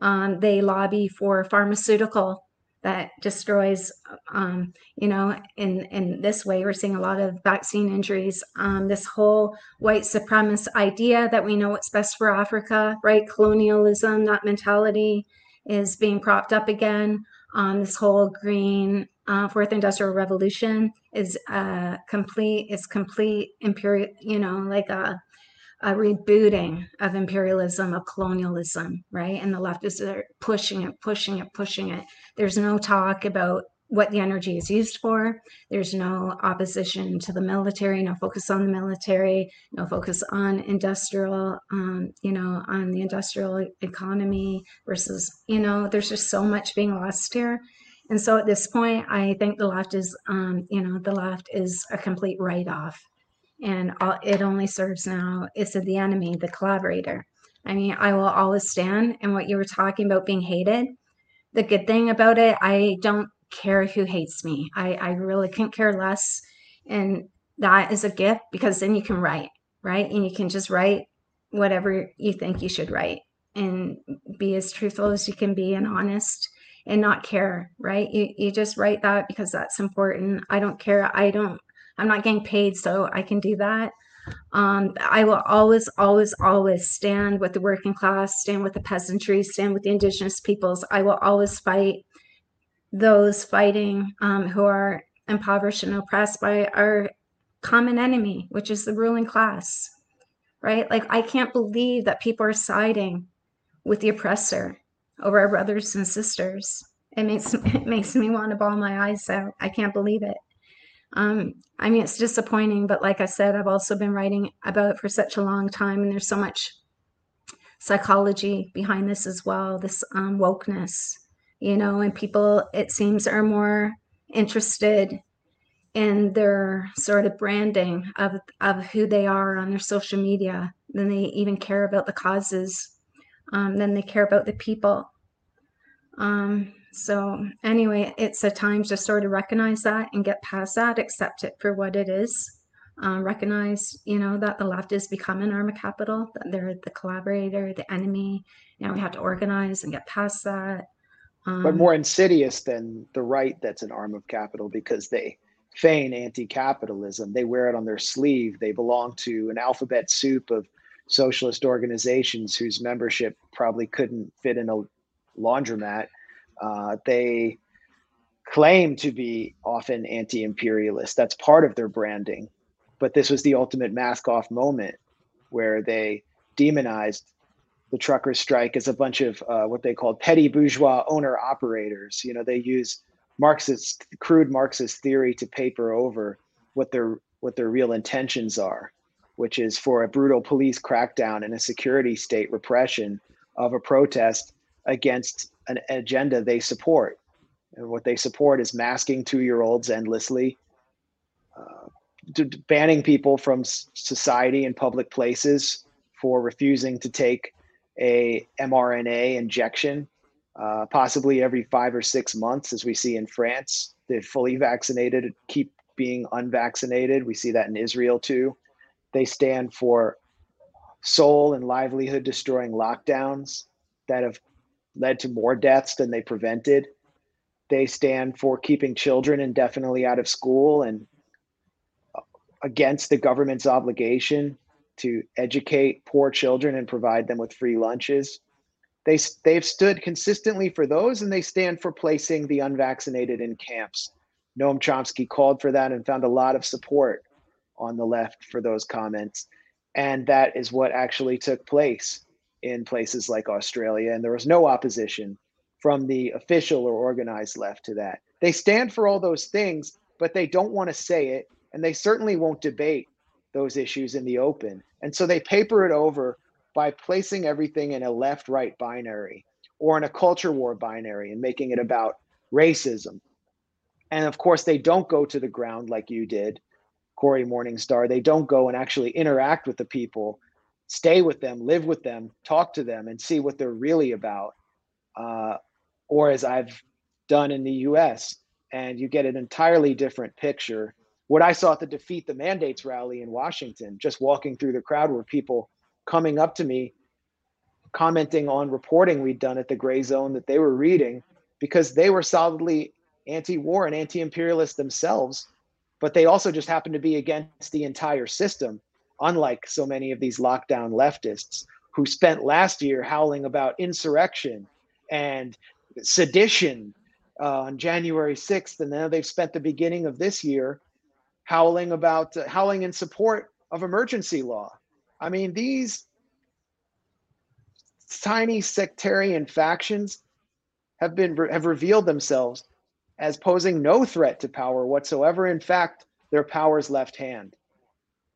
Um, they lobby for pharmaceutical that destroys, um, you know, in in this way, we're seeing a lot of vaccine injuries. Um, this whole white supremacist idea that we know what's best for Africa, right? Colonialism, that mentality is being propped up again um, this whole green uh, fourth industrial revolution is uh, complete is complete imperial you know like a, a rebooting of imperialism of colonialism right? And the leftists are pushing it pushing it pushing it. There's no talk about what the energy is used for. There's no opposition to the military, no focus on the military, no focus on industrial, um, you know, on the industrial economy versus, you know, there's just so much being lost here. And so at this point, I think the left is, um, you know, the left is a complete write off. and all, it only serves now is the enemy, the collaborator. I mean, I will always stand. And what you were talking about being hated, the good thing about it, I don't care who hates me. I, I really couldn't care less. And that is a gift because then you can write, right? And you can just write whatever you think you should write and be as truthful as you can be and honest and not care, right? You, you just write that because that's important. I don't care. I don't, I'm not getting paid, so I can do that. Um, I will always, always, always stand with the working class, stand with the peasantry, stand with the indigenous peoples. I will always fight those fighting um, who are impoverished and oppressed by our common enemy, which is the ruling class, right? Like, I can't believe that people are siding with the oppressor over our brothers and sisters. It makes it makes me want to bawl my eyes out. I can't believe it. Um, I mean, it's disappointing, but like I said, I've also been writing about it for such a long time, and there's so much psychology behind this as well. This um, wokeness, you know, and people it seems are more interested in their sort of branding of of who they are on their social media than they even care about the causes um, than they care about the people. Um, so anyway, it's a time to sort of recognize that and get past that, accept it for what it is. Um, recognize, you know, that the left is becoming arm of capital, that they're the collaborator, the enemy. Know, we have to organize and get past that. Um, but more insidious than the right that's an arm of capital because they feign anti-capitalism. They wear it on their sleeve. They belong to an alphabet soup of socialist organizations whose membership probably couldn't fit in a laundromat. Uh, they claim to be often anti imperialist. That's part of their branding. But this was the ultimate mask off moment where they demonized the truckers' strike is a bunch of uh, what they call petty bourgeois owner operators. You know, they use Marxist, crude Marxist theory to paper over what their what their real intentions are which is for a brutal police crackdown and a security state repression of a protest against an agenda they support. And what they support is masking two year olds endlessly, uh, banning people from society and public places for refusing to take a mRNA injection, uh, possibly every five or six months, as we see in France. The fully vaccinated keep being unvaccinated. We see that in Israel too. They stand for soul and livelihood destroying lockdowns that have led to more deaths than they prevented. They stand for keeping children indefinitely out of school and against the government's obligation to educate poor children and provide them with free lunches. They, they've stood consistently for those and they stand for placing the unvaccinated in camps. Noam Chomsky called for that and found a lot of support on the left for those comments. And that is what actually took place in places like Australia. And there was no opposition from the official or organized left to that. They stand for all those things, but they don't want to say it. And they certainly won't debate those issues in the open. And so they paper it over by placing everything in a left right binary or in a culture war binary and making it about racism. And of course, they don't go to the ground like you did Cory Morningstar. They don't go and actually interact with the people, stay with them, live with them, talk to them, and see what they're really about. Uh, or as I've done in the US, and you get an entirely different picture. What I saw at the Defeat the Mandates rally in Washington, just walking through the crowd, were people coming up to me, commenting on reporting we'd done at the Grayzone that they were reading because they were solidly anti war and anti imperialist themselves but they also just happened to be against the entire system, unlike so many of these lockdown leftists who spent last year howling about insurrection and sedition uh, on January 6th. And now they've spent the beginning of this year howling about uh, howling in support of emergency law. I mean, these tiny sectarian factions have been have revealed themselves as posing no threat to power whatsoever. In fact, their power's left hand.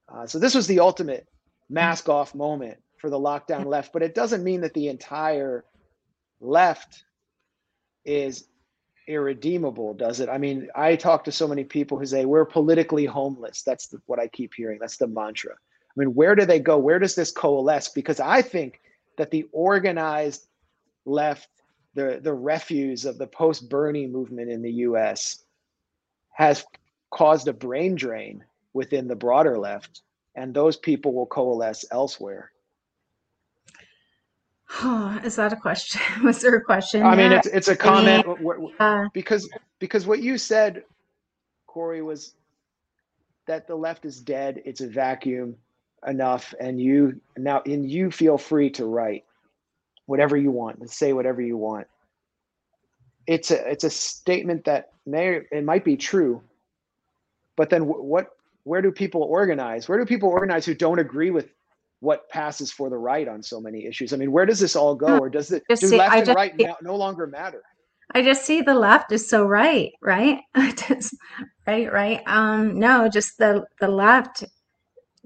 Uh, so this was the ultimate mask off moment for the lockdown left, but it doesn't mean that the entire left is irredeemable, does it? I mean, I talk to so many people who say we're politically homeless. That's the, what I keep hearing. That's the mantra. I mean, where do they go? Where does this coalesce? Because I think that the organized left, the the refuse of the post Bernie movement in the U.S. has caused a brain drain within the broader left, and those people will coalesce elsewhere. Oh, is that a question? Was there a question? I mean, it's it's a comment wh- Uh, because because what you said, Cory, was that the left is dead. It's a vacuum enough, and you now and you feel free to write whatever you want, to say whatever you want. It's a it's a statement that may it might be true, but then what? Where do people organize? Where do people organize who don't agree with what passes for the right on so many issues? I mean, where does this all go, or does it do see- left I and right see- now no longer matter? I just see the left is so right, right? Just- right, right. Um, no, just the the left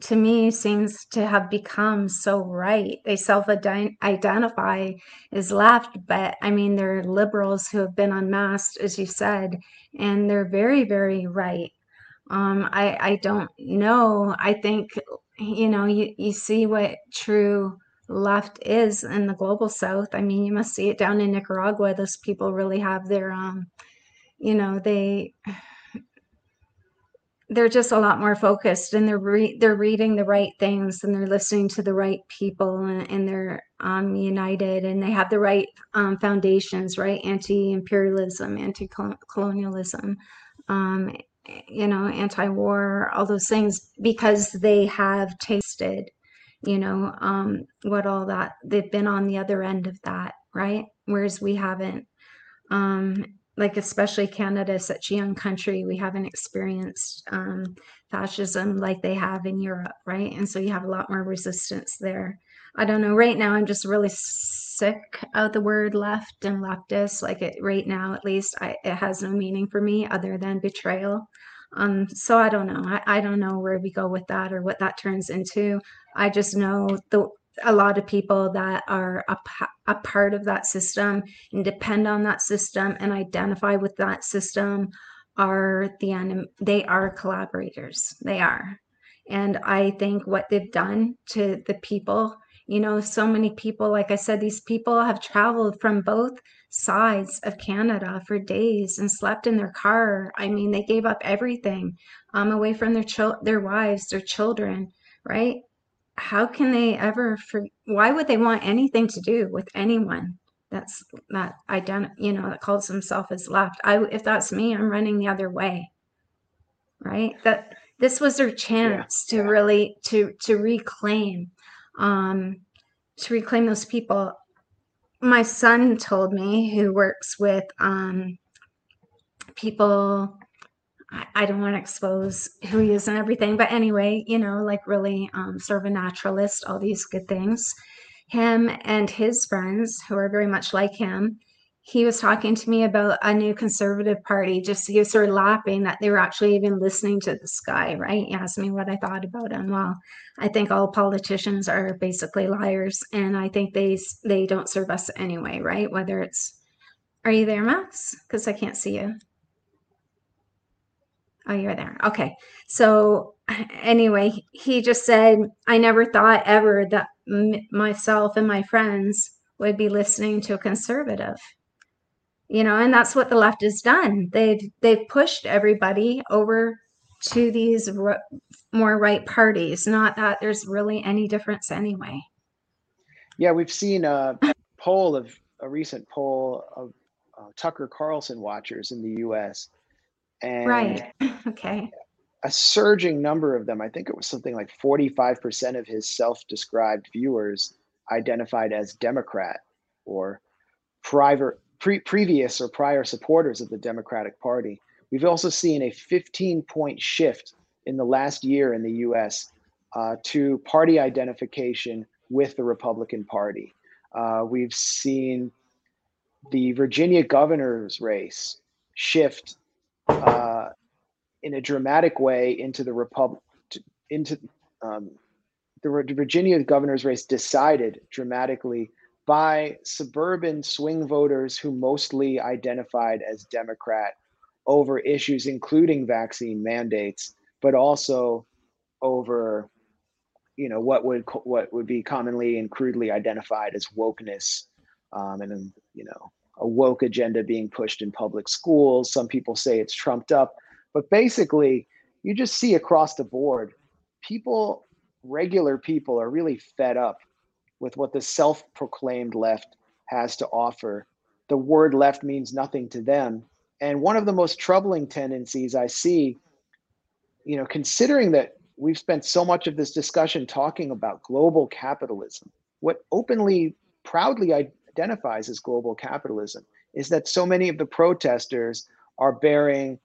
to me seems to have become so right. They self-identify as left, but I mean they're liberals who have been unmasked, as you said, and they're very, very right. Um, I I don't know. I think you know you you see what true left is in the global south. I mean, you must see it down in Nicaragua. Those people really have their um, you know, they they're just a lot more focused and they're re- they're reading the right things and they're listening to the right people and, and they're um, united and they have the right um, foundations right anti-imperialism anti-colonialism um, you know anti-war all those things because they have tasted you know um, what all that they've been on the other end of that right whereas we haven't um, like especially Canada, such a young country, we haven't experienced um, fascism like they have in Europe, right? And so you have a lot more resistance there. I don't know. Right now, I'm just really sick of the word left and leftist. Like it right now, at least, I, it has no meaning for me other than betrayal. Um, so I don't know. I, I don't know where we go with that or what that turns into. I just know the a lot of people that are a, a part of that system and depend on that system and identify with that system are the enemy they are collaborators they are and i think what they've done to the people you know so many people like i said these people have traveled from both sides of canada for days and slept in their car. I mean they gave up everything um, away from their chil- their wives their children right? How can they ever for why would they want anything to do with anyone that's that ident you know that calls himself as left? I if that's me i'm running the other way right? That this was their chance to yeah. really to to reclaim um to reclaim those people my son told me who works with um people I- I don't want to expose who he is and everything, but anyway, you know, like really um, sort of a naturalist, all these good things. Him and his friends, who are very much like him, he was talking to me about a new conservative party. Just he was sort of laughing that they were actually even listening to this guy, right? He asked me what I thought about him. Well, I think all politicians are basically liars, and I think they they don't serve us anyway, right? Whether it's are you there, Max? Because I can't see you. Oh, you're there. Okay. So anyway, he just said, I never thought ever that myself and my friends would be listening to a conservative. You know, and that's what the left has done. They've they've pushed everybody over to these r- more right parties. Not that there's really any difference anyway. Yeah, we've seen a poll of a recent poll of uh, Tucker Carlson watchers in the U.S. and Right. Okay. a surging number of them. I think it was something like 45% of his self-described viewers identified as Democrat or private, pre- previous or prior supporters of the Democratic Party. We've also seen a 15-point shift in the last year in the U.S. Uh, to party identification with the Republican Party. Uh, we've seen the Virginia governor's race shift uh, in a dramatic way into the Republic, into um, the Virginia governor's race decided dramatically by suburban swing voters who mostly identified as Democrat over issues including vaccine mandates, but also over you know what would what would be commonly and crudely identified as wokeness um, and you know a woke agenda being pushed in public schools. Some people say it's trumped up but basically you just see across the board people regular people are really fed up with what the self-proclaimed left has to offer the word left means nothing to them and one of the most troubling tendencies i see you know considering that we've spent so much of this discussion talking about global capitalism. What openly, proudly identifies as global capitalism is that so many of the protesters are bearing,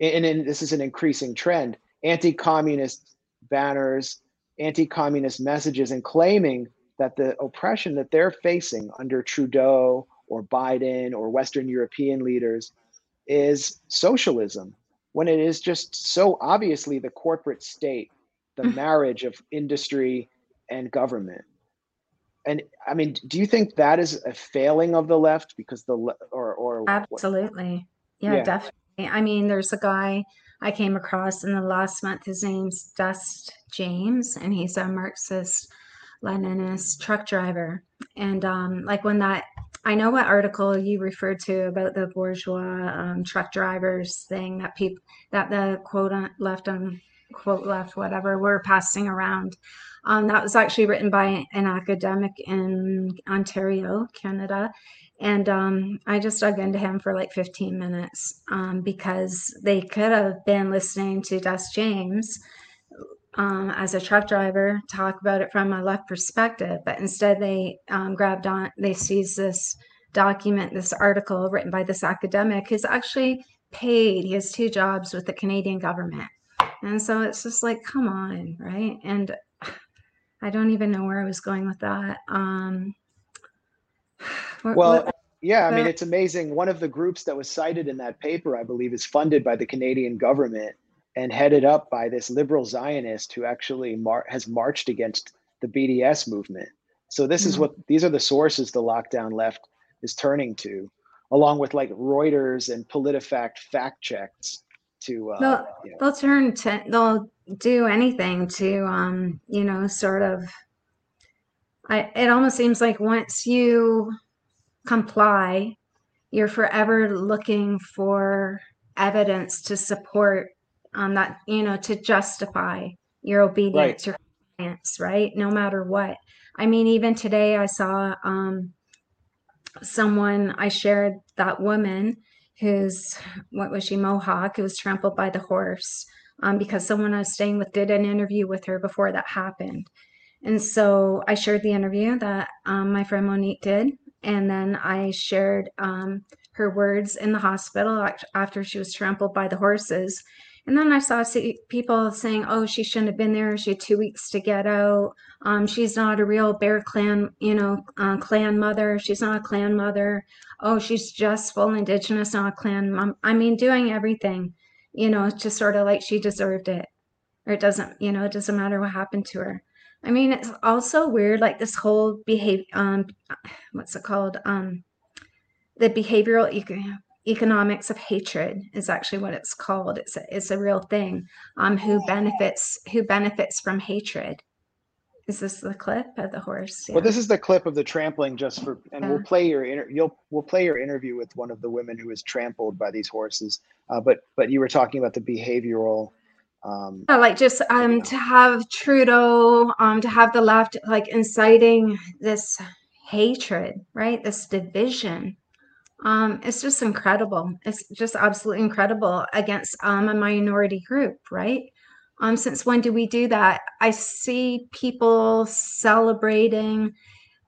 and, and this is an increasing trend, anti communist banners, anti communist messages, and claiming that the oppression that they're facing under Trudeau or Biden or Western European leaders is socialism when it is just so obviously the corporate state, the Mm. marriage of industry and government. And I mean, do you think that is a failing of the left because the le- or or Absolutely. Yeah, Yeah. definitely. I mean, there's a guy I came across in the last month. His name's Dust James, and he's a Marxist Leninist truck driver. And um, like when that, I know what article you referred to about the bourgeois um, truck drivers thing that people that the quote left on quote left whatever were passing around. Um, that was actually written by an academic in Ontario, Canada. And um, I just dug into him for like 15 minutes um, because they could have been listening to Dust James um, as a truck driver talk about it from a left perspective, but instead they um, grabbed on, they seized this document, this article written by this academic who's actually paid. He has two jobs with the Canadian government. And so it's just like, come on, right? And I don't even know where I was going with that. Um, what- Well, what- yeah, I mean, it's amazing. One of the groups that was cited in that paper, I believe, is funded by the Canadian government and headed up by this liberal Zionist who actually mar- has marched against the BDS movement. So this is Mhm. what these are the sources the lockdown left is turning to, along with like Reuters and PolitiFact fact checks to uh, No, you know, they'll turn to they'll do anything to um you know sort of i it almost seems like once you comply you're forever looking for evidence to support um that you know to justify your obedience your compliance right? No matter what. I mean even today i saw um someone i shared that woman who's what was she mohawk who was trampled by the horse um, because someone i was staying with did an interview with her before that happened. And so i shared the interview that um, my friend monique did and then i shared um, her words in the hospital after she was trampled by the horses and then i saw people saying oh she shouldn't have been there. She had two weeks to get out. Um, she's not a real bear clan you know uh, clan mother. She's not a clan mother. Oh she's just full indigenous not a clan mom. I mean doing everything you know to sort of like she deserved it. Or it doesn't you know it doesn't matter what happened to her. I mean it's also weird like this whole behavior um what's it called? Um the behavioral economics of hatred is actually what it's called. It's a, it's a real thing. Um who benefits who benefits from hatred? Is this the clip of the horse? Well, this is the clip of the trampling just for, and we'll play your inter, you'll, we'll play your interview with one of the women who was trampled by these horses. Uh, but, but you were talking about the behavioral, um, Yeah, like just um to have Trudeau um to have the left like inciting this hatred, right? This division. Um it's just incredible. It's just absolutely incredible against um a minority group, right? Um since when do we do that? I see people celebrating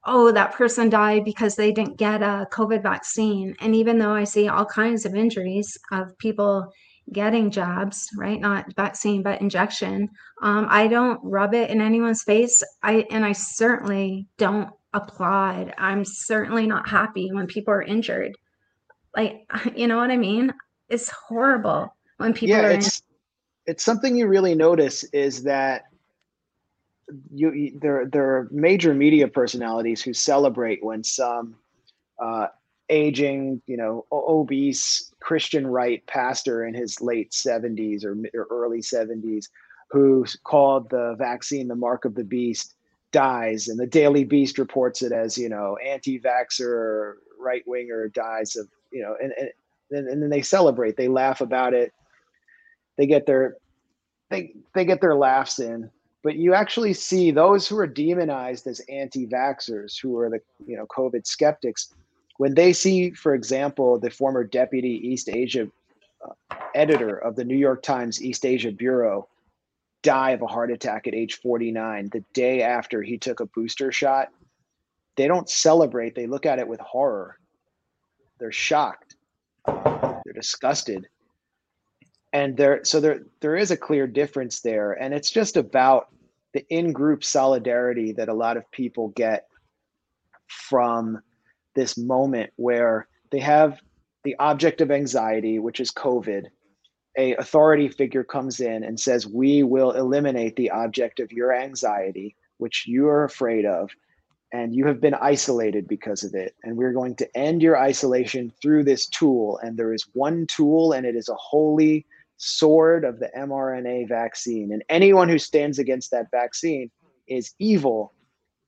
oh that person died because they didn't get a covid vaccine and even though i see all kinds of injuries of people getting jabs, right? Not vaccine, but injection. Um, I don't rub it in anyone's face. I and I certainly don't applaud. I'm certainly not happy when people are injured. Like, you know what I mean? It's horrible when people yeah, are. in- it's, it's something you really notice is that you, you there there are major media personalities who celebrate when some uh, aging, you know, obese Christian right pastor in his late 70s or, or early 70s who called the vaccine the mark of the beast dies and the Daily Beast reports it as, you know, anti-vaxxer right winger dies of, you know, and, and and and then they celebrate, they laugh about it. They get their they they get their laughs in but you actually see those who are demonized as anti-vaxxers who are the you know covid skeptics when they see for example the former deputy east asia uh, editor of the new york times east asia bureau die of a heart attack at age 49 the day after he took a booster shot they don't celebrate they look at it with horror they're shocked. They're disgusted. And there so there there is a clear difference there. And it's just about the in-group solidarity that a lot of people get from this moment where they have the object of anxiety which is covid. A authority figure comes in and says we will eliminate the object of your anxiety which you're afraid of and you have been isolated because of it and we're going to end your isolation through this tool and there is one tool and it is a holy sword of the mRNA vaccine. And anyone who stands against that vaccine is evil.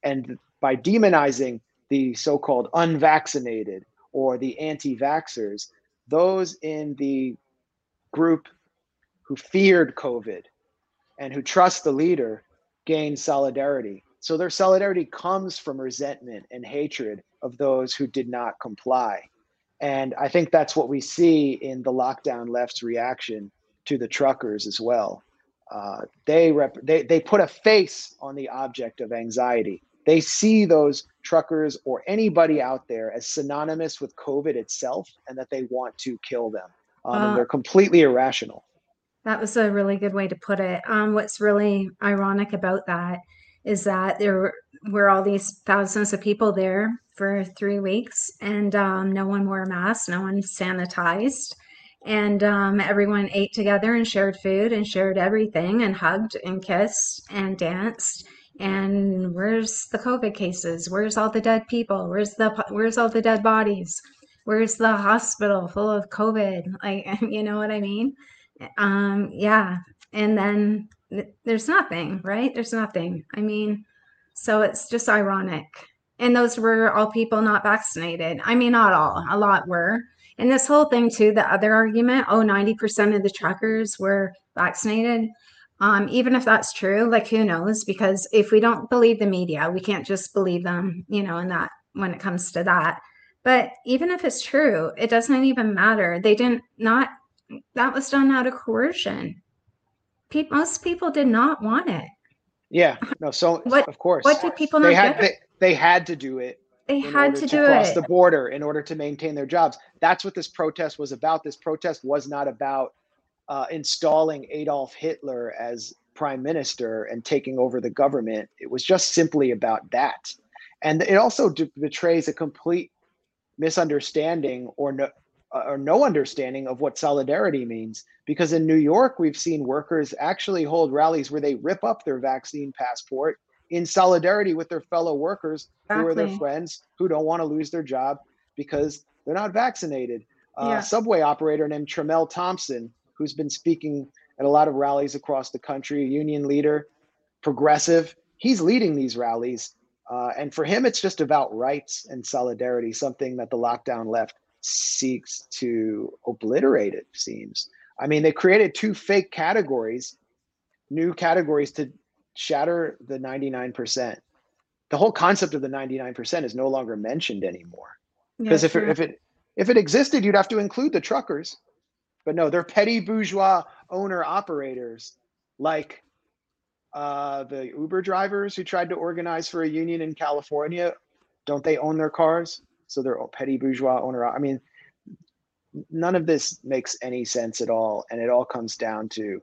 And by demonizing the so called unvaccinated or the anti vaxxers, those in the group who feared COVID and who trust the leader gain solidarity. So their solidarity comes from resentment and hatred of those who did not comply. And I think that's what we see in the lockdown left's reaction to the truckers as well. Uh, they, rep- they they put a face on the object of anxiety. They see those truckers or anybody out there as synonymous with COVID itself, and that they want to kill them. Um, and they're completely irrational. That was a really good way to put it. Um, what's really ironic about that is that there were all these thousands of people there for three weeks, and um, no one wore a mask, no one sanitized, and um, everyone ate together and shared food and shared everything and hugged and kissed and danced. And where's the COVID cases? Where's all the dead people? Where's the where's all the dead bodies? Where's the hospital full of COVID? Like, you know what I mean? um yeah and then th- there's nothing right? There's nothing. I mean so it's just ironic. And those were all people not vaccinated. I mean not all a lot were. And this whole thing too the other argument oh 90% of the truckers were vaccinated. Um even if that's true like who knows? Because if we don't believe the media we can't just believe them you know and that when it comes to that. But even if it's true it doesn't even matter. They didn't not that was done out of coercion. Pe- most people did not want it. Yeah, no. So What- of course What did people they not had get? they, they had to do it They had to to, do cross it. the border in order to maintain their jobs. That's what this protest was about. This protest was not about uh, installing Adolf Hitler as prime minister and taking over the government. It was just simply about that. And it also d- betrays a complete misunderstanding or no, uh, or no understanding of what solidarity means. Because in New York, we've seen workers actually hold rallies where they rip up their vaccine passport in solidarity with their fellow workers who are their friends who don't want to lose their job because they're not vaccinated. Uh, Yeah. Subway operator named Tramell Thompson, who's been speaking at a lot of rallies across the country, union leader, progressive, he's leading these rallies. Uh, and for him, it's just about rights and solidarity, something that the lockdown left seeks to obliterate, it seems. I mean, they created two fake categories, new categories to shatter the 99%. The whole concept of the 99% is no longer mentioned anymore. Because Yeah, if, it, if it if it existed, you'd have to include the truckers. But no, they're petty bourgeois owner operators like uh, the Uber drivers who tried to organize for a union in California. Don't they own their cars? So they're all petty bourgeois owner. I mean, none of this makes any sense at all, and it all comes down to,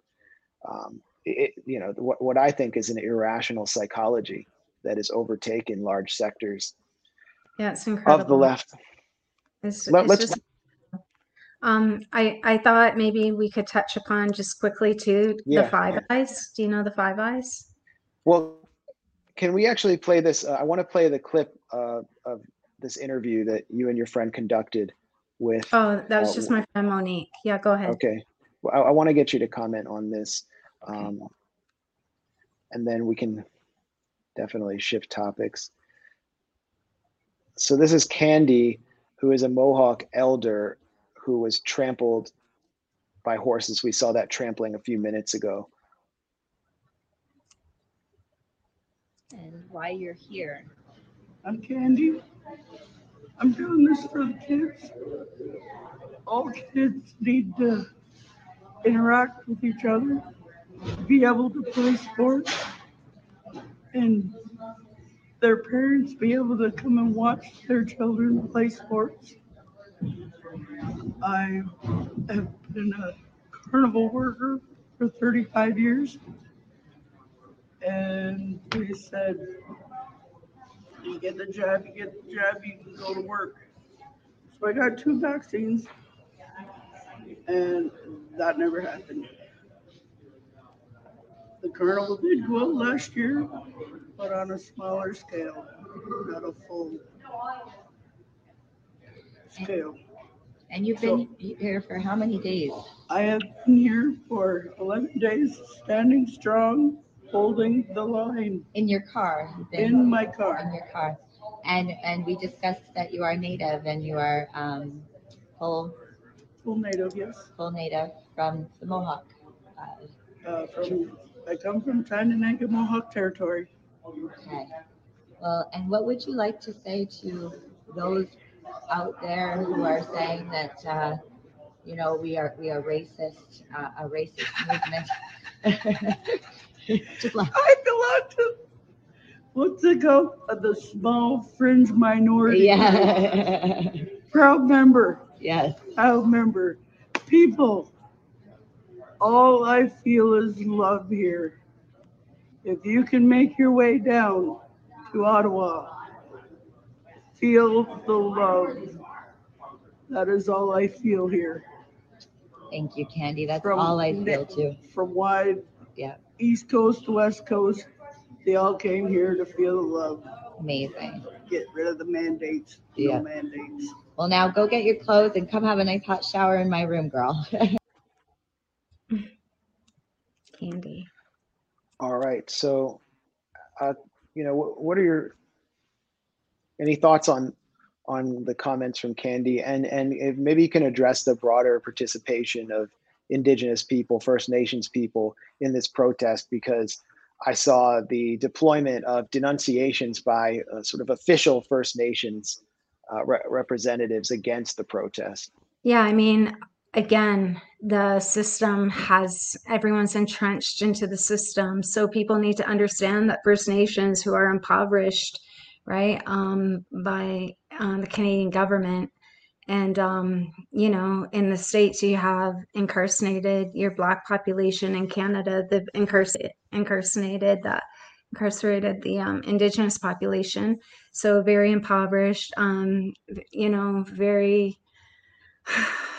um, it, you know, what what I think is an irrational psychology that has overtaken large sectors yeah, it's incredible. of the left. It's, Let- let's- just, um, I I thought maybe we could touch upon just quickly too the Five Eyes. Do you know the Five Eyes? Well, can we actually play this? Uh, I want to play the clip uh, of this interview that you and your friend conducted with. Oh, that was Uh, just my friend Monique. Yeah, go ahead. Okay, well, I, I want to get you to comment on this. Um, and then we can definitely shift topics. So this is Candy, who is a Mohawk elder who was trampled by horses. We saw that trampling a few minutes ago. and why you're here. I'm Candy. I'm doing this for the kids. All kids need to interact with each other, be able to play sports, and their parents be able to come and watch their children play sports. I have been a carnival worker for 35 years. And we said, you get the jab, you get the jab, you can go to work. So I got two vaccines, and that never happened. The carnival did go out last year, but on a smaller scale, not a full scale. And you've been here for how many days? I have been here for 11 days, standing strong, holding the line In your car? In my car. in your car. And and we discussed that you are native and you are um, full Full native, yes. full native from the Mohawk. Uh, Uh, from, I come from Tyendinaga Mohawk territory. okay. Well, and what would you like to say to those out there who are saying that uh, you know we are we are racist, uh, a racist movement? Like I belong to, what's it called? The small fringe minority. yeah. Proud member, yes. proud member. People, all I feel is love here. If you can make your way down to Ottawa, feel the love. That is all I feel here. Thank you, Candy. That's From all I feel too. From wide Yeah. East Coast West Coast, they all came here to feel the love. Amazing. Get rid of the mandates. Yeah. No mandates. Well, now go get your clothes and come have a nice hot shower in my room, girl. Candy. All right. So, uh, you know, what, what are your any thoughts on on the comments from Candy, and and if maybe you can address the broader participation of Indigenous people, First Nations people in this protest, because I saw the deployment of denunciations by uh, sort of official First Nations uh, re- representatives against the protest. Yeah, I mean, again, the system has everyone's entrenched into the system. So people need to understand that First Nations who are impoverished, right, um, by uh, the Canadian government. And, um, you know, in the States, you have incarcerated your Black population. In Canada, they've incarcerated, incarcerated that incarcerated the um, Indigenous population. So very impoverished, um, you know, very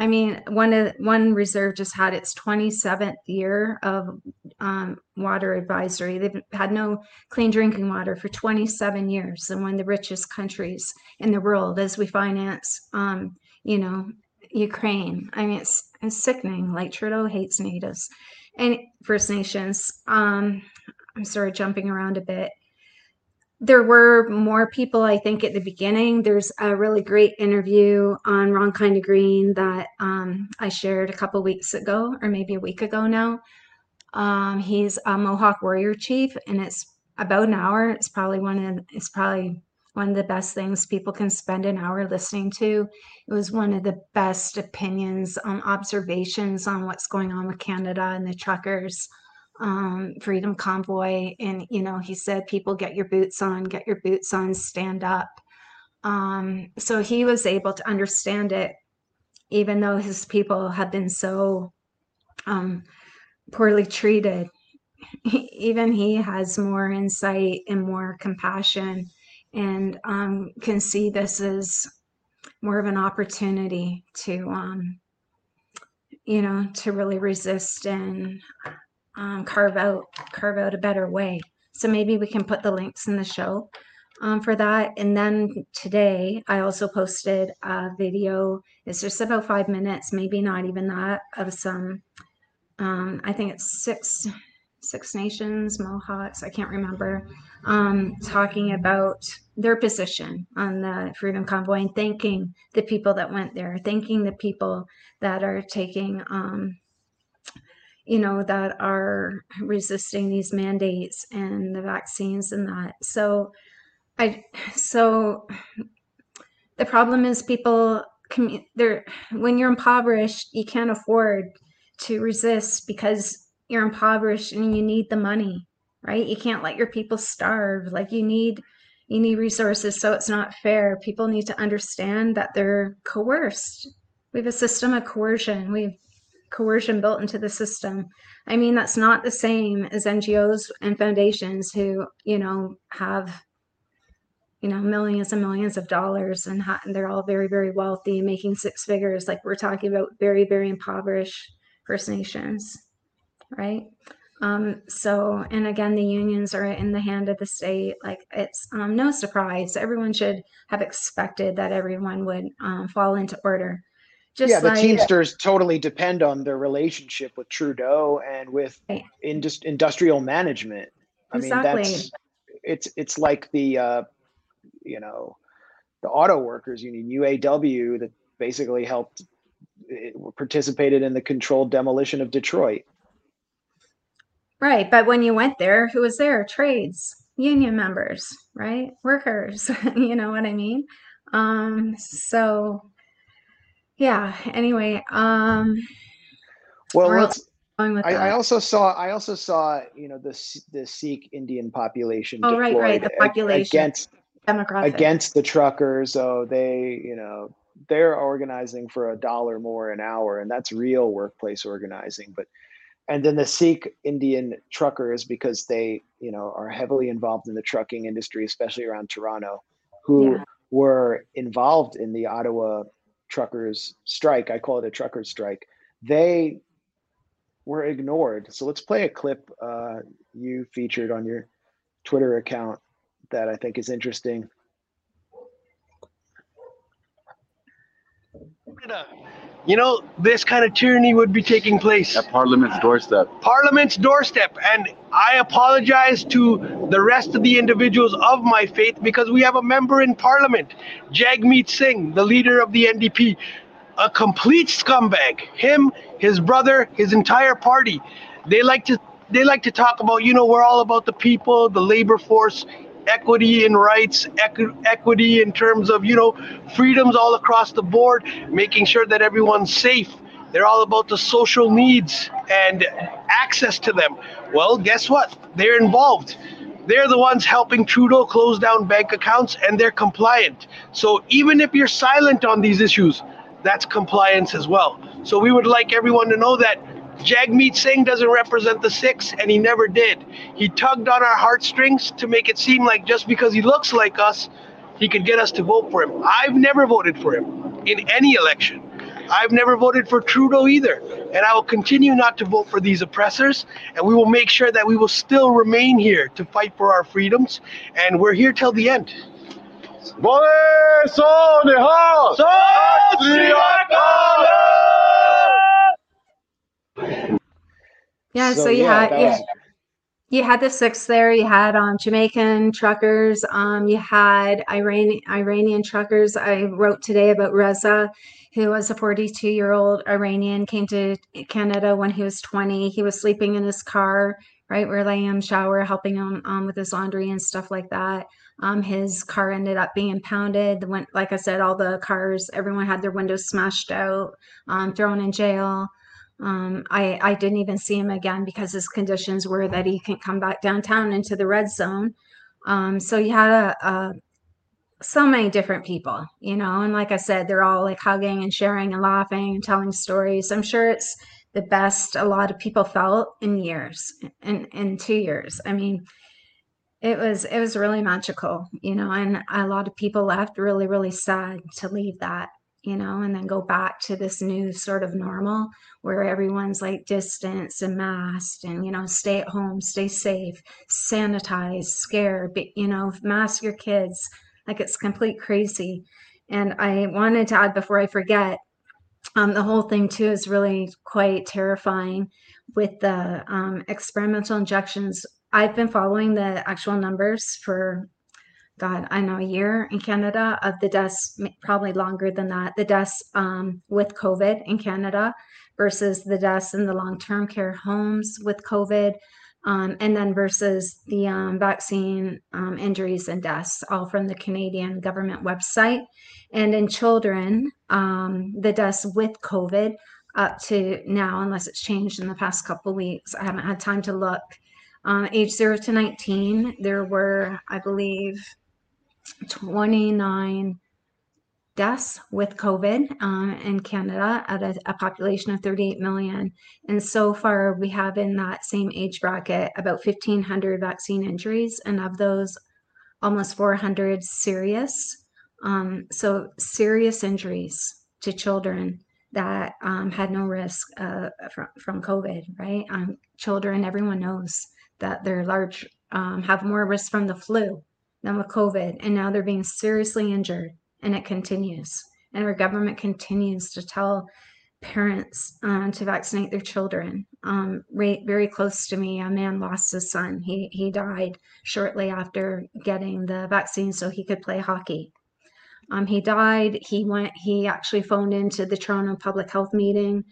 I mean, one one reserve just had its 27th year of um, water advisory. They've had no clean drinking water for 27 years, and one of the richest countries in the world as we finance, um, you know, Ukraine. I mean, it's, it's sickening. Like Trudeau hates natives and First Nations. Um, I'm sorry, jumping around a bit there were more people, I think, at the beginning. There's a really great interview on Wrong Kind of Green that um, I shared a couple weeks ago, or maybe a week ago now. Um, he's a Mohawk warrior chief, and it's about an hour. It's probably one of it's probably one of the best things people can spend an hour listening to. It was one of the best opinions, um, observations on what's going on with Canada and the truckers um, Freedom Convoy. And, you know, he said, people get your boots on, get your boots on, stand up. Um, so he was able to understand it, even though his people have been so um, poorly treated. Even he has more insight and more compassion and um, can see this as more of an opportunity to, um, you know, to really resist and um, carve out carve out a better way. so maybe we can put the links in the show um, for that. And then today, I also posted a video. It's just about five minutes, maybe not even that, of some. Um, I think it's six Six Nations Mohawks. I can't remember. Um, talking about their position on the Freedom Convoy and thanking the people that went there, thanking the people that are taking. Um, you know that are resisting these mandates and the vaccines and that so I so the problem is people they're when you're impoverished, you can't afford to resist because you're impoverished and you need the money, right? You can't let your people starve. Like you need you need resources, so it's not fair. People need to understand that they're coerced. We have a system of coercion. We have coercion built into the system. I mean, that's not the same as NGOs and foundations who, you know, have you know millions and millions of dollars and, ha- and they're all very very wealthy making six figures. Like we're talking about very very impoverished first nations right? Um, so and again the unions are in the hand of the state. Like it's um, no surprise. Everyone should have expected that everyone would um, fall into order just yeah, the like Teamsters totally depend on their relationship with Trudeau and with Right. indus- industrial management. I mean, that's it's it's like the uh, you know the auto workers union UAW that basically helped it participated in the controlled demolition of Detroit. Right, but when you went there, who was there? Trades, union members, right? Workers, you know what I mean? Um, so yeah, anyway, um, Well, let's. else going with I, I also saw I also saw you know the the Sikh Indian population Oh, right, right, the population. against Demographic. against the truckers. So they, you know, they're organizing for a dollar more an hour, and that's real workplace organizing. But and then the Sikh Indian truckers, because they, you know, are heavily involved in the trucking industry, especially around Toronto, who Yeah. were involved in the Ottawa truckers strike. I call it a truckers strike. They were ignored. So let's play a clip uh, you featured on your Twitter account that I think is interesting. You know, this kind of tyranny would be taking place. At Parliament's doorstep. Parliament's doorstep. And I apologize to the rest of the individuals of my faith because we have a member in Parliament, Jagmeet Singh, the leader of the NDP, a complete scumbag. Him, his brother, his entire party. They like to they like to talk about, you know, we're all about the people, the labor force, equity in rights, equi- equity in terms of, you know, freedoms all across the board, making sure that everyone's safe. They're all about the social needs and access to them. Well, guess what? They're involved. They're the ones helping Trudeau close down bank accounts and they're compliant. So even if you're silent on these issues, that's compliance as well. So we would like everyone to know that Jagmeet Singh doesn't represent the Sikhs, and he never did. He tugged on our heartstrings to make it seem like just because he looks like us, he could get us to vote for him. I've never voted for him in any election. I've never voted for Trudeau either, and I will continue not to vote for these oppressors. And we will make sure that we will still remain here to fight for our freedoms, and we're here till the end. Yeah, so, So, you yeah, had was- you had the Sikhs there. You had um, Jamaican truckers. Um, you had Iranian Iranian truckers. I wrote today about Reza, who was a 42 year old Iranian, came to Canada when he was 20. He was sleeping in his car, right? We're letting him shower, helping him um, with his laundry and stuff like that. Um, his car ended up being impounded. Went, like I said, all the cars, everyone had their windows smashed out, um, thrown in jail. Um, I, I didn't even see him again because his conditions were that he can't come back downtown into the red zone. Um, so you had a, a so many different people, you know, and like I said, they're all like hugging and sharing and laughing and telling stories. I'm sure it's the best a lot of people felt in years, in in two years. I mean, it was it was really magical, you know, and a lot of people left really really sad to leave that. You know, and then go back to this new sort of normal where everyone's like distance and masked and, you know, stay at home, stay safe, sanitize, scare, but, you know, mask your kids. Like it's complete crazy. And I wanted to add before I forget, um, the whole thing too is really quite terrifying with the um, experimental injections. I've been following the actual numbers for God, I know a year in Canada of the deaths, probably longer than that, the deaths um, with COVID in Canada versus the deaths in the long term care homes with COVID, um, and then versus the um, vaccine um, injuries and deaths, all from the Canadian government website. And in children, um, the deaths with COVID up to now, unless it's changed in the past couple weeks, I haven't had time to look. Uh, age zero to 19, there were, I believe, 29 deaths with COVID uh, in Canada at a, a, population of 38 million. And so far, we have in that same age bracket about 1,500 vaccine injuries, and of those, almost 400 serious. Um, so, serious injuries to children that um, had no risk uh, from, from COVID, right? Um, children, everyone knows that they're large, um, have more risk from the flu than with COVID, and now they're being seriously injured, and it continues. And our government continues to tell parents uh, to vaccinate their children. Um, right, very close to me, a man lost his son. He he died shortly after getting the vaccine, so he could play hockey. Um, he died. He went. He actually phoned into the Toronto Public Health meeting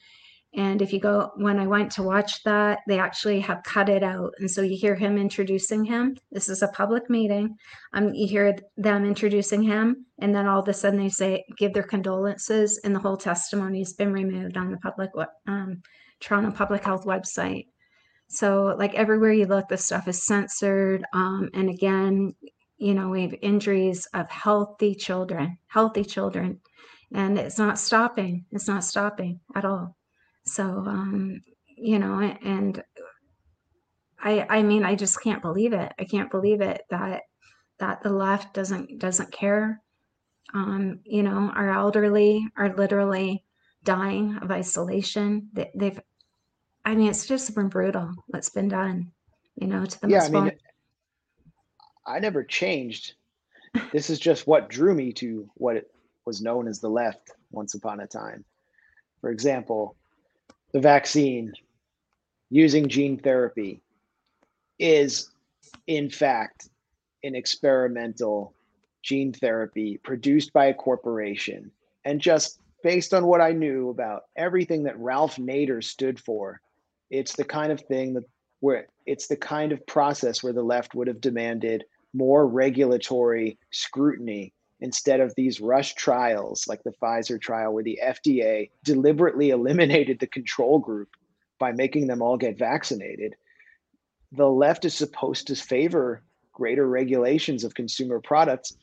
and if you go, when I went to watch that, they actually have cut it out. And so you hear him introducing him. This is a public meeting. Um, you hear them introducing him. And then all of a sudden they say, give their condolences. And the whole testimony has been removed on the public, um, Toronto Public Health website. So, like everywhere you look, this stuff is censored. Um, and again, you know, we have injuries of healthy children, healthy children. And it's not stopping. It's not stopping at all. So, um, you know, and I, I mean, I just can't believe it. I can't believe it that that the left doesn't doesn't care. Um, you know, our elderly are literally dying of isolation. They, they've, I mean, it's just been brutal what's been done. You know, to the yeah. I mean, I never changed. This is just what drew me to what it was known as the left once upon a time. For example, the vaccine using gene therapy is, in fact, an experimental gene therapy produced by a corporation. And just based on what I knew about everything that Ralph Nader stood for, it's the kind of thing that where it's the kind of process where the left would have demanded more regulatory scrutiny instead of these rush trials like the Pfizer trial, where the FDA deliberately eliminated the control group by making them all get vaccinated. The left is supposed to favor greater regulations of consumer products.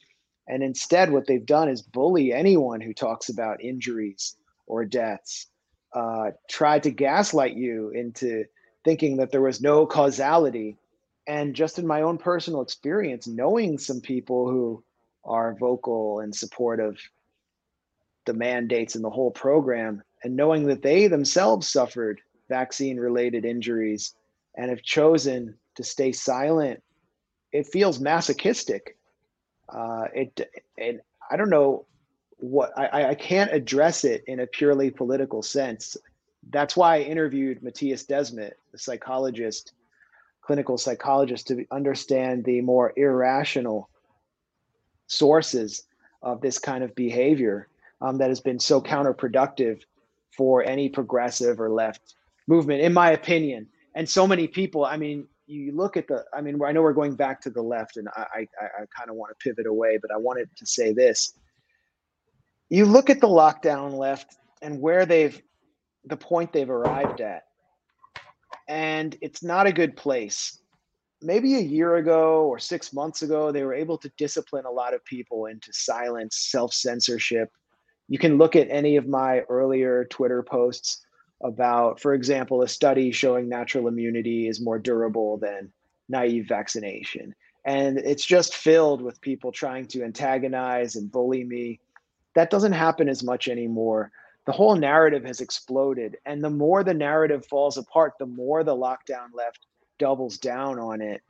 And instead, what they've done is bully anyone who talks about injuries or deaths, uh, tried to gaslight you into thinking that there was no causality. And just in my own personal experience, knowing some people who are vocal in support of the mandates and the whole program, and knowing that they themselves suffered vaccine related injuries and have chosen to stay silent, it feels masochistic. Uh, it and I don't know what I, I can't address it in a purely political sense. That's why I interviewed Mattias Desmet, a psychologist, clinical psychologist, to understand the more irrational sources of this kind of behavior um, that has been so counterproductive for any progressive or left movement, in my opinion. And so many people, I mean, you look at the, I mean, I know we're going back to the left, and I, I, I kind of want to pivot away, but I wanted to say this. You look at the lockdown left and where they've, the point they've arrived at, and it's not a good place maybe a year ago or six months ago, they were able to discipline a lot of people into silence, self censorship. You can look at any of my earlier Twitter posts about, for example, a study showing natural immunity is more durable than naive vaccination. And it's just filled with people trying to antagonize and bully me. that doesn't happen as much anymore. The whole narrative has exploded. And the more the narrative falls apart, the more the lockdown left doubles down on it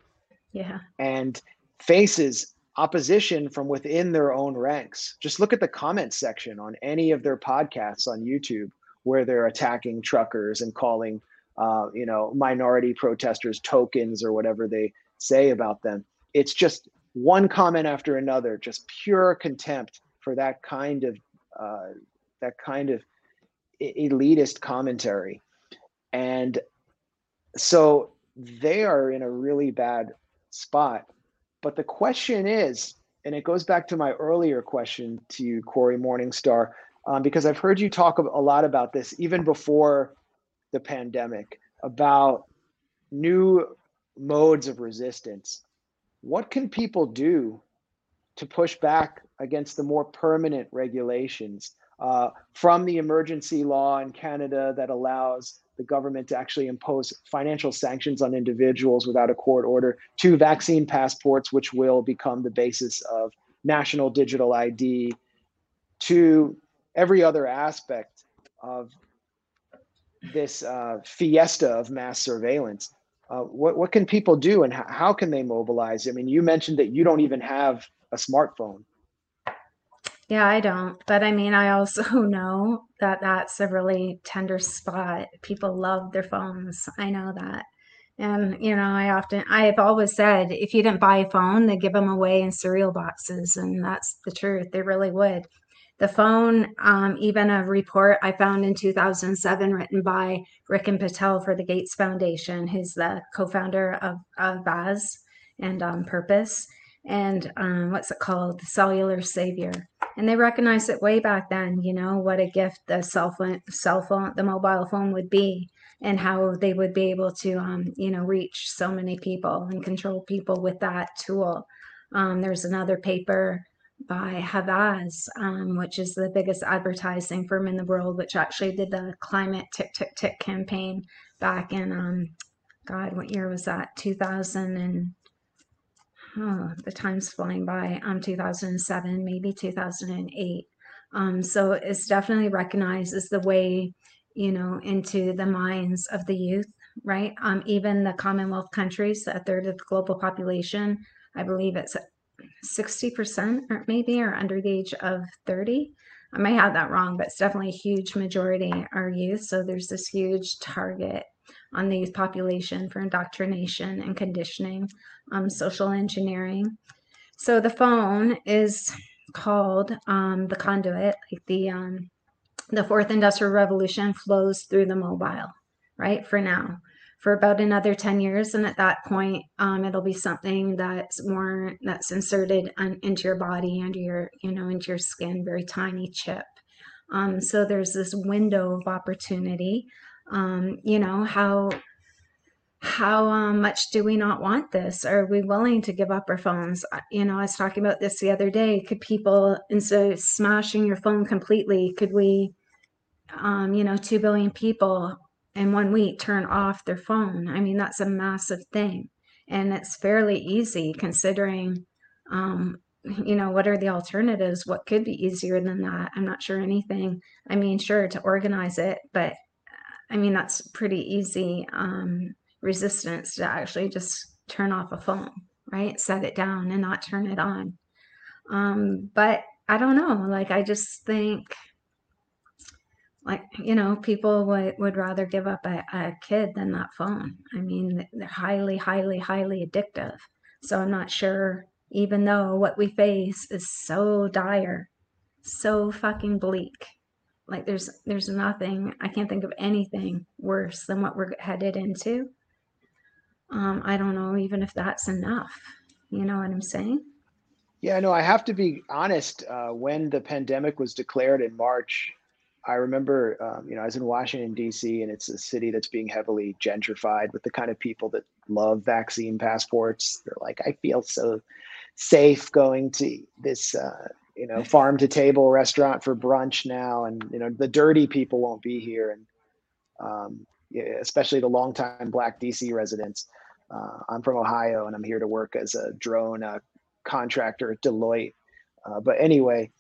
Yeah. and faces opposition from within their own ranks. Just look at the comment section on any of their podcasts on YouTube where they're attacking truckers and calling, uh, you know, minority protesters tokens or whatever they say about them. It's just one comment after another, just pure contempt for that kind of uh, that kind of elitist commentary, and so they are in a really bad spot. But the question is, and it goes back to my earlier question to you, Cory Morningstar, um, because I've heard you talk a a lot about this even before the pandemic about new modes of resistance. What can people do to push back against the more permanent regulations uh, from the emergency law in Canada that allows the government to actually impose financial sanctions on individuals without a court order, to vaccine passports, which will become the basis of national digital ID, to every other aspect of this uh, fiesta of mass surveillance. Uh, what, what can people do and how, how can they mobilize? I mean, you mentioned that you don't even have a smartphone. Yeah, I don't. But I mean, I also know that that's a really tender spot. People love their phones. I know that. And, you know, I often, I've always said if you didn't buy a phone, they give them away in cereal boxes. And that's the truth. They really would. The phone, um, even a report I found in 2007 written by Ricken Patel for the Gates Foundation, who's the co founder of, of Avaaz and um, Purpose. And um, what's it called? The Cellular Savior and they recognized it way back then you know what a gift the cell phone cell phone the mobile phone would be and how they would be able to um, you know reach so many people and control people with that tool um, there's another paper by Havas, um, which is the biggest advertising firm in the world, which actually did the climate tick tick tick campaign back in um, God, what year was that? 2000 and oh, the time's flying by, um, 2007, maybe 2008. Um, so it's definitely recognized as the way, you know, into the minds of the youth, right? Um, even the Commonwealth countries, a third of the global population, I believe it's 60% or maybe are under the age of 30. I may have that wrong, but it's definitely a huge majority are youth. So there's this huge target on the youth population for indoctrination and conditioning, um, social engineering. So the phone is called um, the conduit, like the um, the fourth industrial revolution flows through the mobile, right? For now, for about another 10 years, and at that point, um, it'll be something that's more that's inserted on, into your body, under your, you know, into your skin, very tiny chip. Um, so there's this window of opportunity um, you know how how um, much do we not want this? Are we willing to give up our phones? You know i was talking about this the other day. Could people instead of smashing your phone completely could we um, you know 2 billion people in one week turn off their phone? I mean that's a massive thing. And it's fairly easy considering um, you know what are the alternatives? What could be easier than that? I'm not sure anything. I mean sure to organize it but I mean, that's pretty easy um, resistance to actually just turn off a phone, right? Set it down and not turn it on. Um, but I don't know. Like, I just think, like, you know, people would, would rather give up a, a kid than that phone. I mean, they're highly, highly, highly addictive. So I'm not sure, even though what we face is so dire, so fucking bleak like there's there's nothing i can't think of anything worse than what we're headed into um i don't know even if that's enough you know what i'm saying Yeah, no, I have to be honest. Uh, when the pandemic was declared in March, I remember, um, you know, I was in Washington, D.C., and it's a city that's being heavily gentrified with the kind of people that love vaccine passports. They're like, I feel so safe going to this, uh, you know, farm to table restaurant for brunch now. And, you know, the dirty people won't be here. And um, especially the longtime Black DC residents. Uh, I'm from Ohio and I'm here to work as a drone uh, contractor at Deloitte. Uh, but anyway,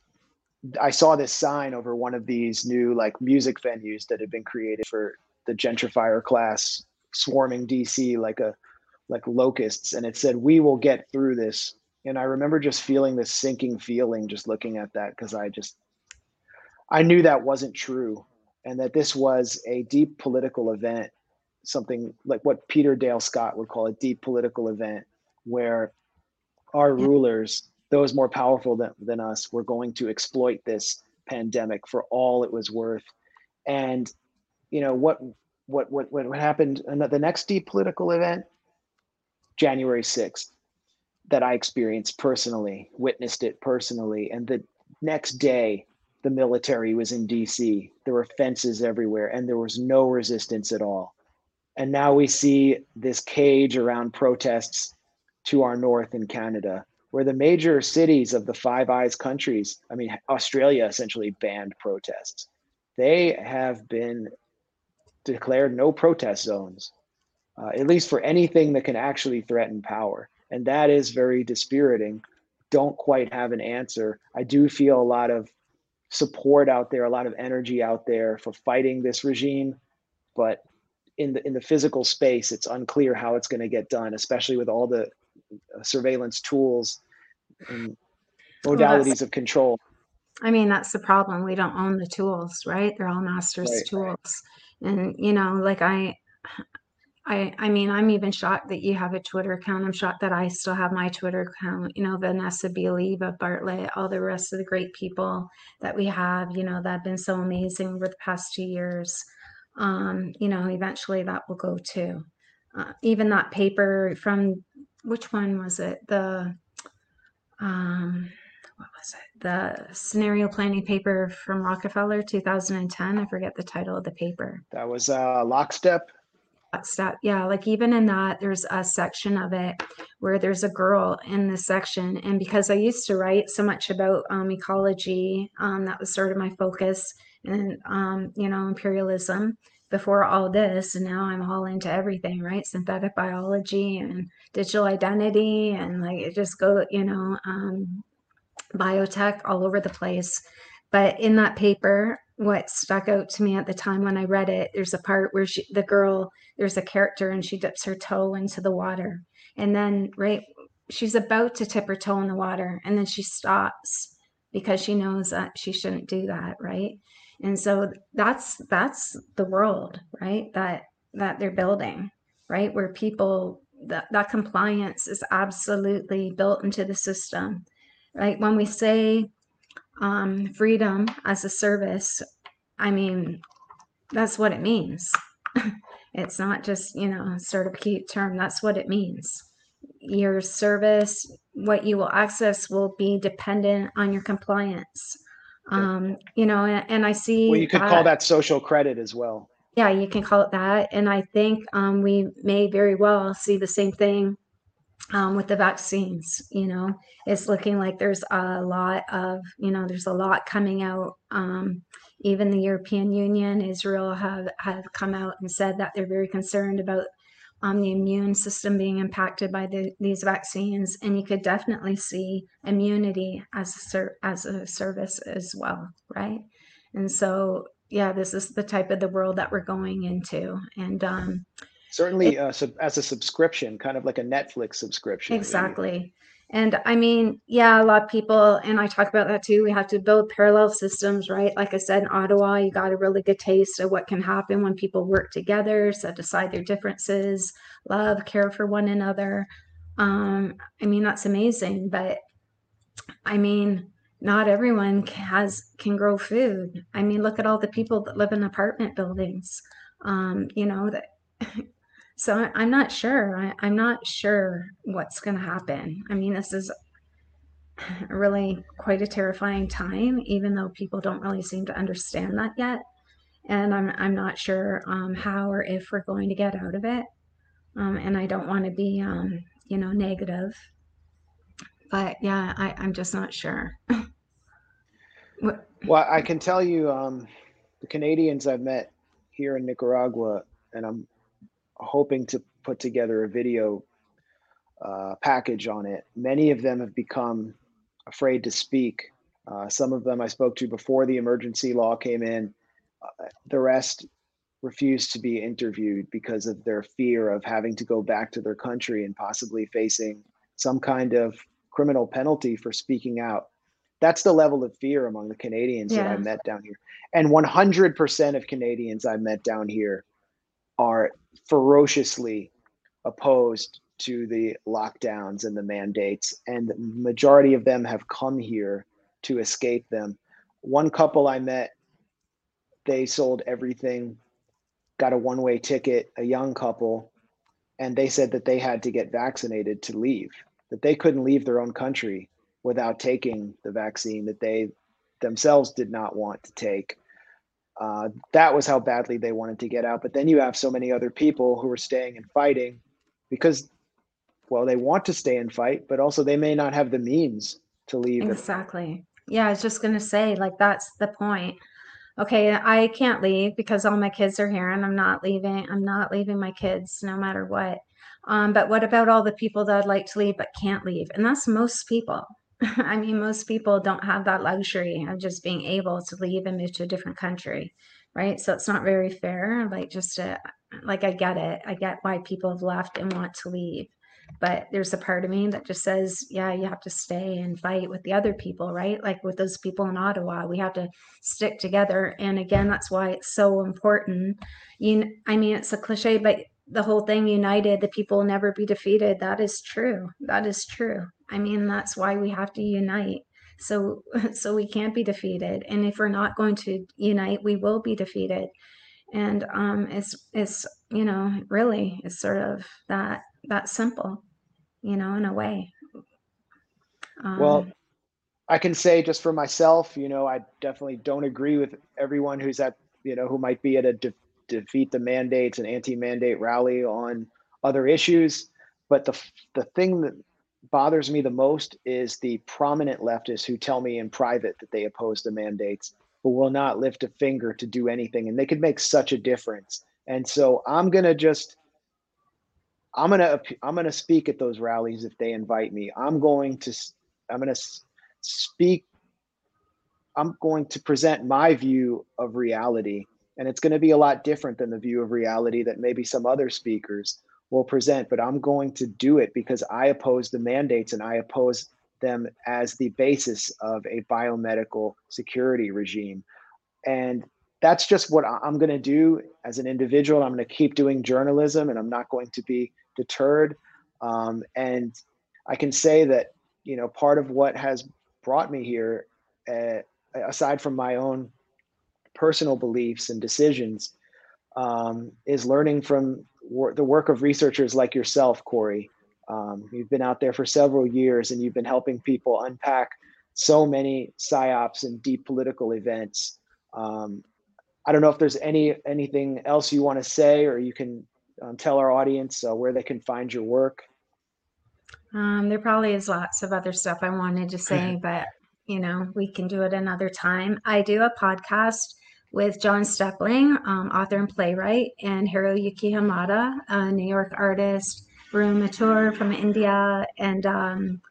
I saw this sign over one of these new like music venues that had been created for the gentrifier class swarming DC like a like locusts and it said we will get through this and I remember just feeling this sinking feeling just looking at that because I just I knew that wasn't true and that this was a deep political event something like what Peter Dale Scott would call a deep political event where our mm-hmm. rulers those more powerful than, than us were going to exploit this pandemic for all it was worth. And you know what what what what happened and the next deep political event january 6th that i experienced personally witnessed it personally and the next day the military was in dc there were fences everywhere and there was no resistance at all and now we see this cage around protests to our north in canada where the major cities of the Five Eyes countries, I mean, Australia essentially banned protests. They have been declared no protest zones, uh, at least for anything that can actually threaten power. And that is very dispiriting. Don't quite have an answer. I do feel a lot of support out there, a lot of energy out there for fighting this regime, but in the in the physical space, it's unclear how it's going to get done, especially with all the uh, surveillance tools and modalities well, of control. I mean, that's the problem. We don't own the tools, right? They're all masters right. tools. And you know, like I I I mean, I'm even shocked that you have a Twitter account. I'm shocked that I still have my Twitter account. You know, Vanessa Beeley, Eva Bartlett, all the rest of the great people that we have, you know, that have been so amazing over the past two years. Um, you know, eventually that will go too. Uh, even that paper from which one was it? The um, what was it? The scenario planning paper from Rockefeller, 2010. I forget the title of the paper. That was uh, Lockstep. Lockstep. Yeah, like even in that, there's a section of it where there's a girl in the section. And because I used to write so much about um, ecology, um, that was sort of my focus, and, um, you know, imperialism before all this and now i'm all into everything right synthetic biology and digital identity and like it just go you know um, biotech all over the place but in that paper what stuck out to me at the time when i read it there's a part where she, the girl there's a character and she dips her toe into the water. And then right she's about to tip her toe in the water and then she stops because she knows that she shouldn't do that right? And so that's that's the world right that that they're building right where people that, that compliance is absolutely built into the system right? When we say um, freedom as a service i mean that's what it means it's not just you know sort of cute term that's what it means your service what you will access will be dependent on your compliance um, you know, and, and I see. Well, you could call that social credit as well. Yeah, you can call it that. And I think um, we may very well see the same thing um, with the vaccines. You know, it's looking like there's a lot of, you know, there's a lot coming out. Um, even the European Union, Israel have have come out and said that they're very concerned about um, the immune system being impacted by the, these vaccines, and you could definitely see immunity as a ser- as a service as well, right? And so, yeah, this is the type of the world that we're going into, and um, certainly uh, sub- as a subscription, kind of like a Netflix subscription. Exactly. And I mean, yeah, a lot of people, and I talk about that too. We have to build parallel systems, right? Like I said, in Ottawa, you got a really good taste of what can happen when people work together, set aside their differences, love, care for one another. Um, I mean, that's amazing. But I mean, not everyone has can grow food. I mean, look at all the people that live in apartment buildings. Um, you know that So I'm not sure. I, I'm not sure what's going to happen. I mean, this is really quite a terrifying time, even though people don't really seem to understand that yet. And I'm I'm not sure um, how or if we're going to get out of it. Um, and I don't want to be, um, you know, negative. But yeah, I, I'm just not sure. well, I can tell you, um, the Canadians I've met here in Nicaragua, and I'm hoping to put together a video uh, package on it. Many of them have become afraid to speak Uh, some of them I spoke to before the emergency law came in. Uh, the rest refused to be interviewed because of their fear of having to go back to their country and possibly facing some kind of criminal penalty for speaking out. That's the level of fear among the Canadians that I met down here. And 100% of Canadians I met down here are ferociously opposed to the lockdowns and the mandates. And the majority of them have come here to escape them. One couple I met, they sold everything, got a one way ticket, a young couple, and they said that they had to get vaccinated to leave, that they couldn't leave their own country without taking the vaccine that they themselves did not want to take. Uh, that was how badly they wanted to get out. But then you have so many other people who are staying and fighting because, well, they want to stay and fight, but also they may not have the means to leave. Exactly. Yeah, I was just gonna say, like, that's the point. Okay, I can't leave because all my kids are here and I'm not leaving. I'm not leaving my kids no matter what. Um, but what about all the people that would like to leave but can't leave? And that's most people. I mean, most people don't have that luxury of just being able to leave and move to a different country, right? So it's not very fair. Like, just to, like, I get it. I get why people have left and want to leave but there's a part of me that just says yeah you have to stay and fight with the other people right like with those people in ottawa we have to stick together and again that's why it's so important you i mean it's a cliche but the whole thing united the people will never be defeated. That is true. That is true. I mean that's why we have to unite. So so we can't be defeated. And if we're not going to unite we will be defeated. And um it's it's you know really it's sort of that that simple you know in a way. Well, Um, I can say just for myself, you know, I definitely don't agree with everyone who's at, you know, who might be at a de- defeat the mandates and anti-mandate rally on other issues. But the the thing that bothers me the most is the prominent leftists who tell me in private that they oppose the mandates, but will not lift a finger to do anything, and they could make such a difference. And so I'm gonna just I'm gonna I'm gonna speak at those rallies if they invite me. I'm going to I'm gonna speak. I'm going to present my view of reality, and it's going to be a lot different than the view of reality that maybe some other speakers will present. But I'm going to do it because I oppose the mandates and I oppose them as the basis of a biomedical security regime, and that's just what I'm going to do as an individual. I'm going to keep doing journalism, and I'm not going to be deterred. Um, and I can say that you know part of what has brought me here, uh, aside from my own personal beliefs and decisions, um, is learning from wor- the work of researchers like yourself, Cory. Um, you've been out there for several years, and you've been helping people unpack so many psyops and deep political events. Um, I don't know if there's any anything else you want to say, or you can um, tell our audience uh, where they can find your work. Um, there probably is lots of other stuff I wanted to say, but you know, we can do it another time. I do a podcast with John Steppling, um, author and playwright, and Hiroyuki Hamada, a New York artist, Varun Mathur from India, and um,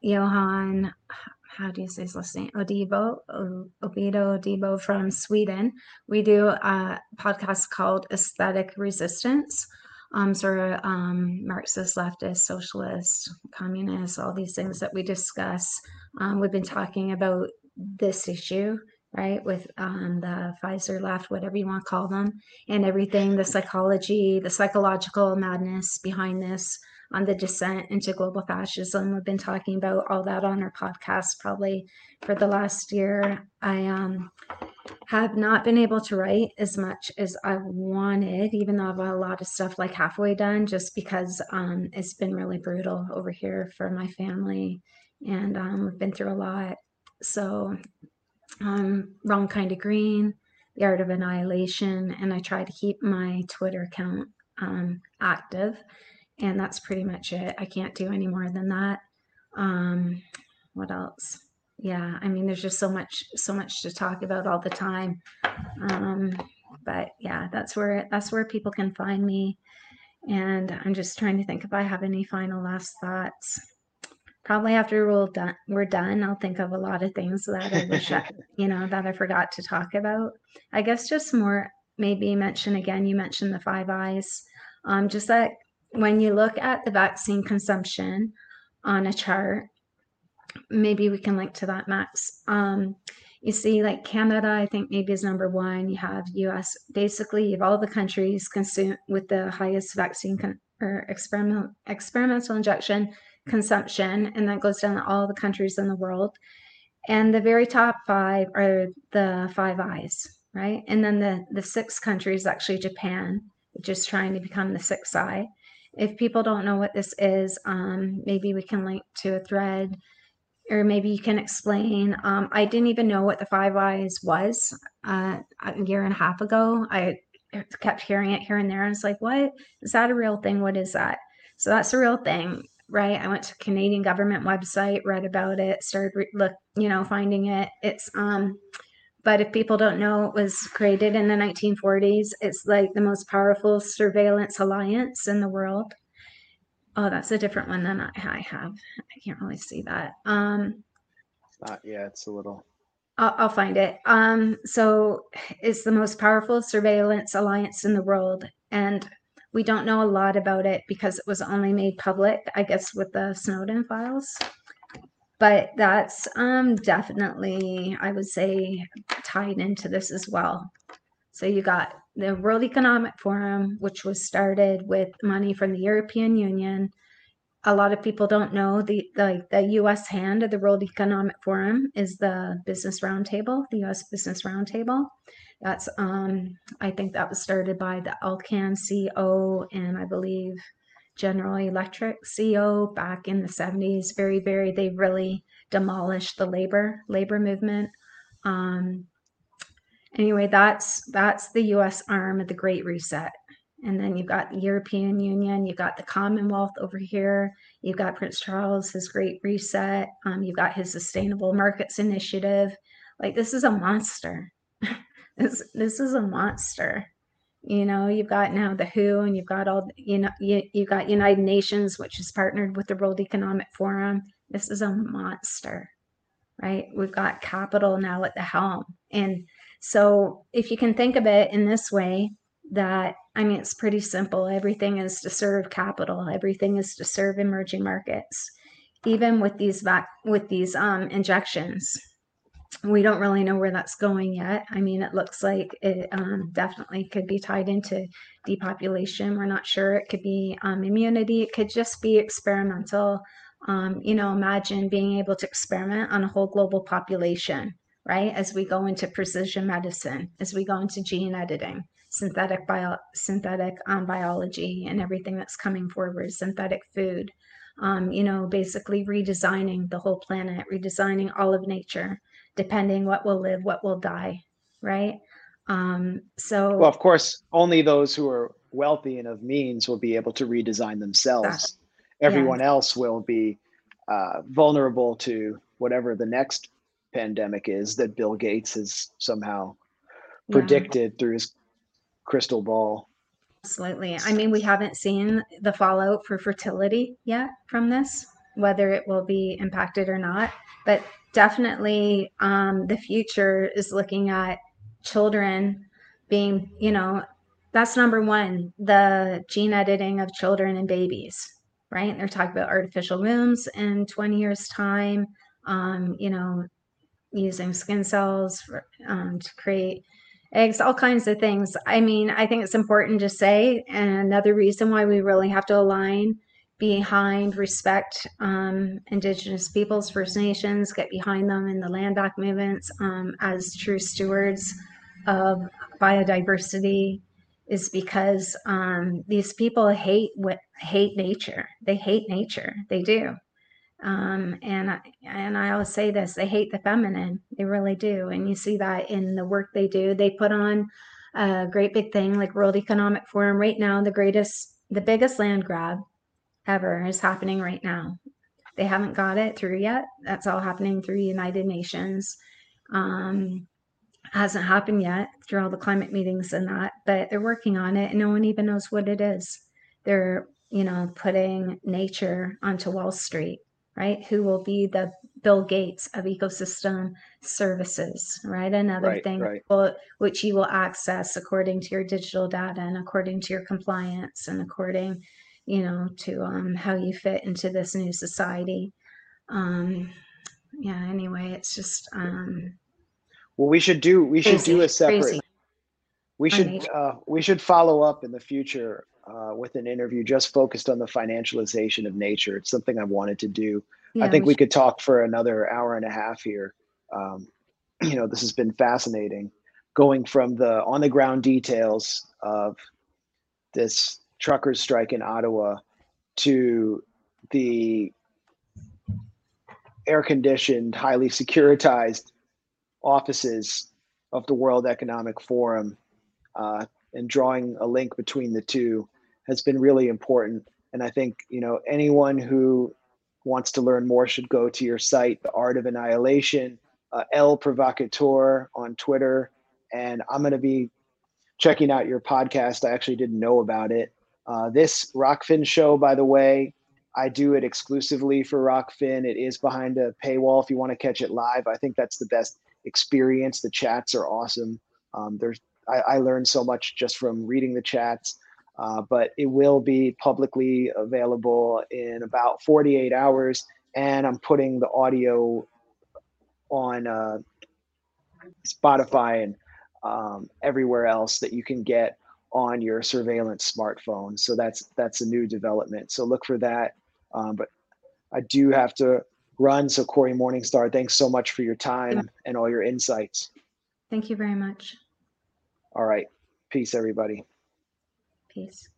Johan, how do you say his last name? Odibo, Obido Odibo from Sweden. We do a podcast called Aesthetic Resistance um, sort of um, Marxist, leftist, socialist, communist, all these things that we discuss. Um, we've been talking about this issue, right, with um, the Pfizer left, whatever you want to call them, and everything the psychology, the psychological madness behind this, on the descent into global fascism. We've been talking about all that on our podcast probably for the last year. I um, have not been able to write as much as I wanted, even though I've a lot of stuff like halfway done, just because um, it's been really brutal over here for my family. And um, we've been through a lot. So, um, Wrong Kind of Green, The Art of Annihilation, and I try to keep my Twitter account um, active. And that's pretty much it. I can't do any more than that. Um, what else? yeah i mean there's just so much so much to talk about all the time um but yeah that's where that's where people can find me and i'm just trying to think if i have any final last thoughts probably after we're done, we're done, I'll think of a lot of things that I wish I, you know, that I forgot to talk about. I guess just more maybe mention again, you mentioned the five eyes. Um, just that when you look at the vaccine consumption on a chart, maybe we can link to that, Max. Um, you see, like Canada, I think maybe is number one. You have US, basically, you have all the countries consume with the highest vaccine con- or experiment, experimental injection consumption, and that goes down to all the countries in the world. And the very top five are the Five Eyes, right? And then the the sixth country is actually Japan, which is trying to become the sixth eye. If people don't know what this is, um, maybe we can link to a thread, or maybe you can explain. Um, I didn't even know what the Five Eyes was uh, a year and a half ago. I kept hearing it here and there. I was like, "What is that a real thing? What is that?" So that's a real thing right? I went to Canadian government website, read about it, started re- look, you know, finding it. It's um but if people don't know, it was created in the 1940s. It's like the most powerful surveillance alliance in the world. Oh, that's a different one than I have. I can't really see that. Um, Not yeah, it's a little. I'll, I'll find it. Um, so it's the most powerful surveillance alliance in the world, and we don't know a lot about it because it was only made public, I guess, with the Snowden files. But that's um, definitely, I would say, tied into this as well. So you got the World Economic Forum, which was started with money from the European Union. A lot of people don't know the the, the U.S. hand of the World Economic Forum is the Business Roundtable, the U.S. Business Roundtable. That's um, I think that was started by the Alcan CEO and I believe General Electric CEO back in the 70s. Very, very they really demolished the labor labor movement. Um, anyway, that's that's the US arm of the Great Reset. And then you've got the European Union, you've got the Commonwealth over here, you've got Prince Charles, his Great Reset, um, you've got his Sustainable Markets Initiative. Like this is a monster. this this is a monster. You know you've got now the who and you've got all you know you, you've got united nations which is partnered with the world economic forum. This is a monster right? We've got capital now at the helm. And so if you can think of it in this way that i mean it's pretty simple. Everything is to serve capital. Everything is to serve emerging markets even with these vac- with these um, injections we don't really know where that's going yet. I mean, it looks like it um, definitely could be tied into depopulation. We're not sure. It could be um, immunity. It could just be experimental. Um, you know, imagine being able to experiment on a whole global population, right? As we go into precision medicine, as we go into gene editing, synthetic bio, synthetic um, biology, and everything that's coming forward, synthetic food. Um, you know, basically redesigning the whole planet, redesigning all of nature depending what will live, what will die, right? Um, so, well, of course, only those who are wealthy and of means will be able to redesign themselves. Everyone yeah. else will be uh, vulnerable to whatever the next pandemic is that Bill Gates has somehow predicted yeah. through his crystal ball. Absolutely. I mean, we haven't seen the fallout for fertility yet from this, whether it will be impacted or not. But definitely um, the future is looking at children being, you know, that's number one, the gene editing of children and babies, right? They're talking about artificial wombs in 20 years' time, um, you know, using skin cells for, um, to create eggs, all kinds of things. I mean, I think it's important to say, and another reason why we really have to align behind respect um, Indigenous peoples, First Nations, get behind them in the land back movements um, as true stewards of biodiversity is because um, these people hate what hate nature. They hate nature. They do. Um, and I, and I always say this: they hate the feminine. They really do, and you see that in the work they do. They put on a great big thing like World Economic Forum right now, the greatest, the biggest land grab ever is happening right now. They haven't got it through yet. That's all happening through United Nations. Um, hasn't happened yet through all the climate meetings and that, but they're working on it and no one even knows what it is. They're, you know, putting nature onto Wall Street, right? Who will be the Bill Gates of ecosystem services, right? Another Right, thing right. will- which you will access according to your digital data and according to your compliance and according, you know, to um, how you fit into this new society. Um, yeah. Anyway, it's just um, Well, we should do we should do a separate. crazy. We should uh, we should follow up in the future uh, with an interview just focused on the financialization of nature. It's something I've wanted to do. I think we we could talk for another hour and a half here. Um, you know, this has been fascinating, going from the on the ground details of this truckers strike in Ottawa to the air conditioned, highly securitized offices of the World Economic Forum uh, and drawing a link between the two has been really important. And I think, you know, anyone who wants to learn more should go to your site, The Art of Annihilation, uh, Elle Provocateur on Twitter. And I'm going to be checking out your podcast. I actually didn't know about it. Uh, this Rokfin show, by the way, I do it exclusively for Rokfin. It is behind a paywall if you want to catch it live. I think that's the best experience. The chats are awesome. Um, there's I, I learned so much just from reading the chats. Uh, but it will be publicly available in about 48 hours, and I'm putting the audio on uh, Spotify and um, everywhere else that you can get on your surveillance smartphone. So that's that's a new development. So look for that. Um, but I do have to run. So Cory Morningstar, thanks so much for your time and all your insights. Thank you very much. All right, peace, everybody. Peace.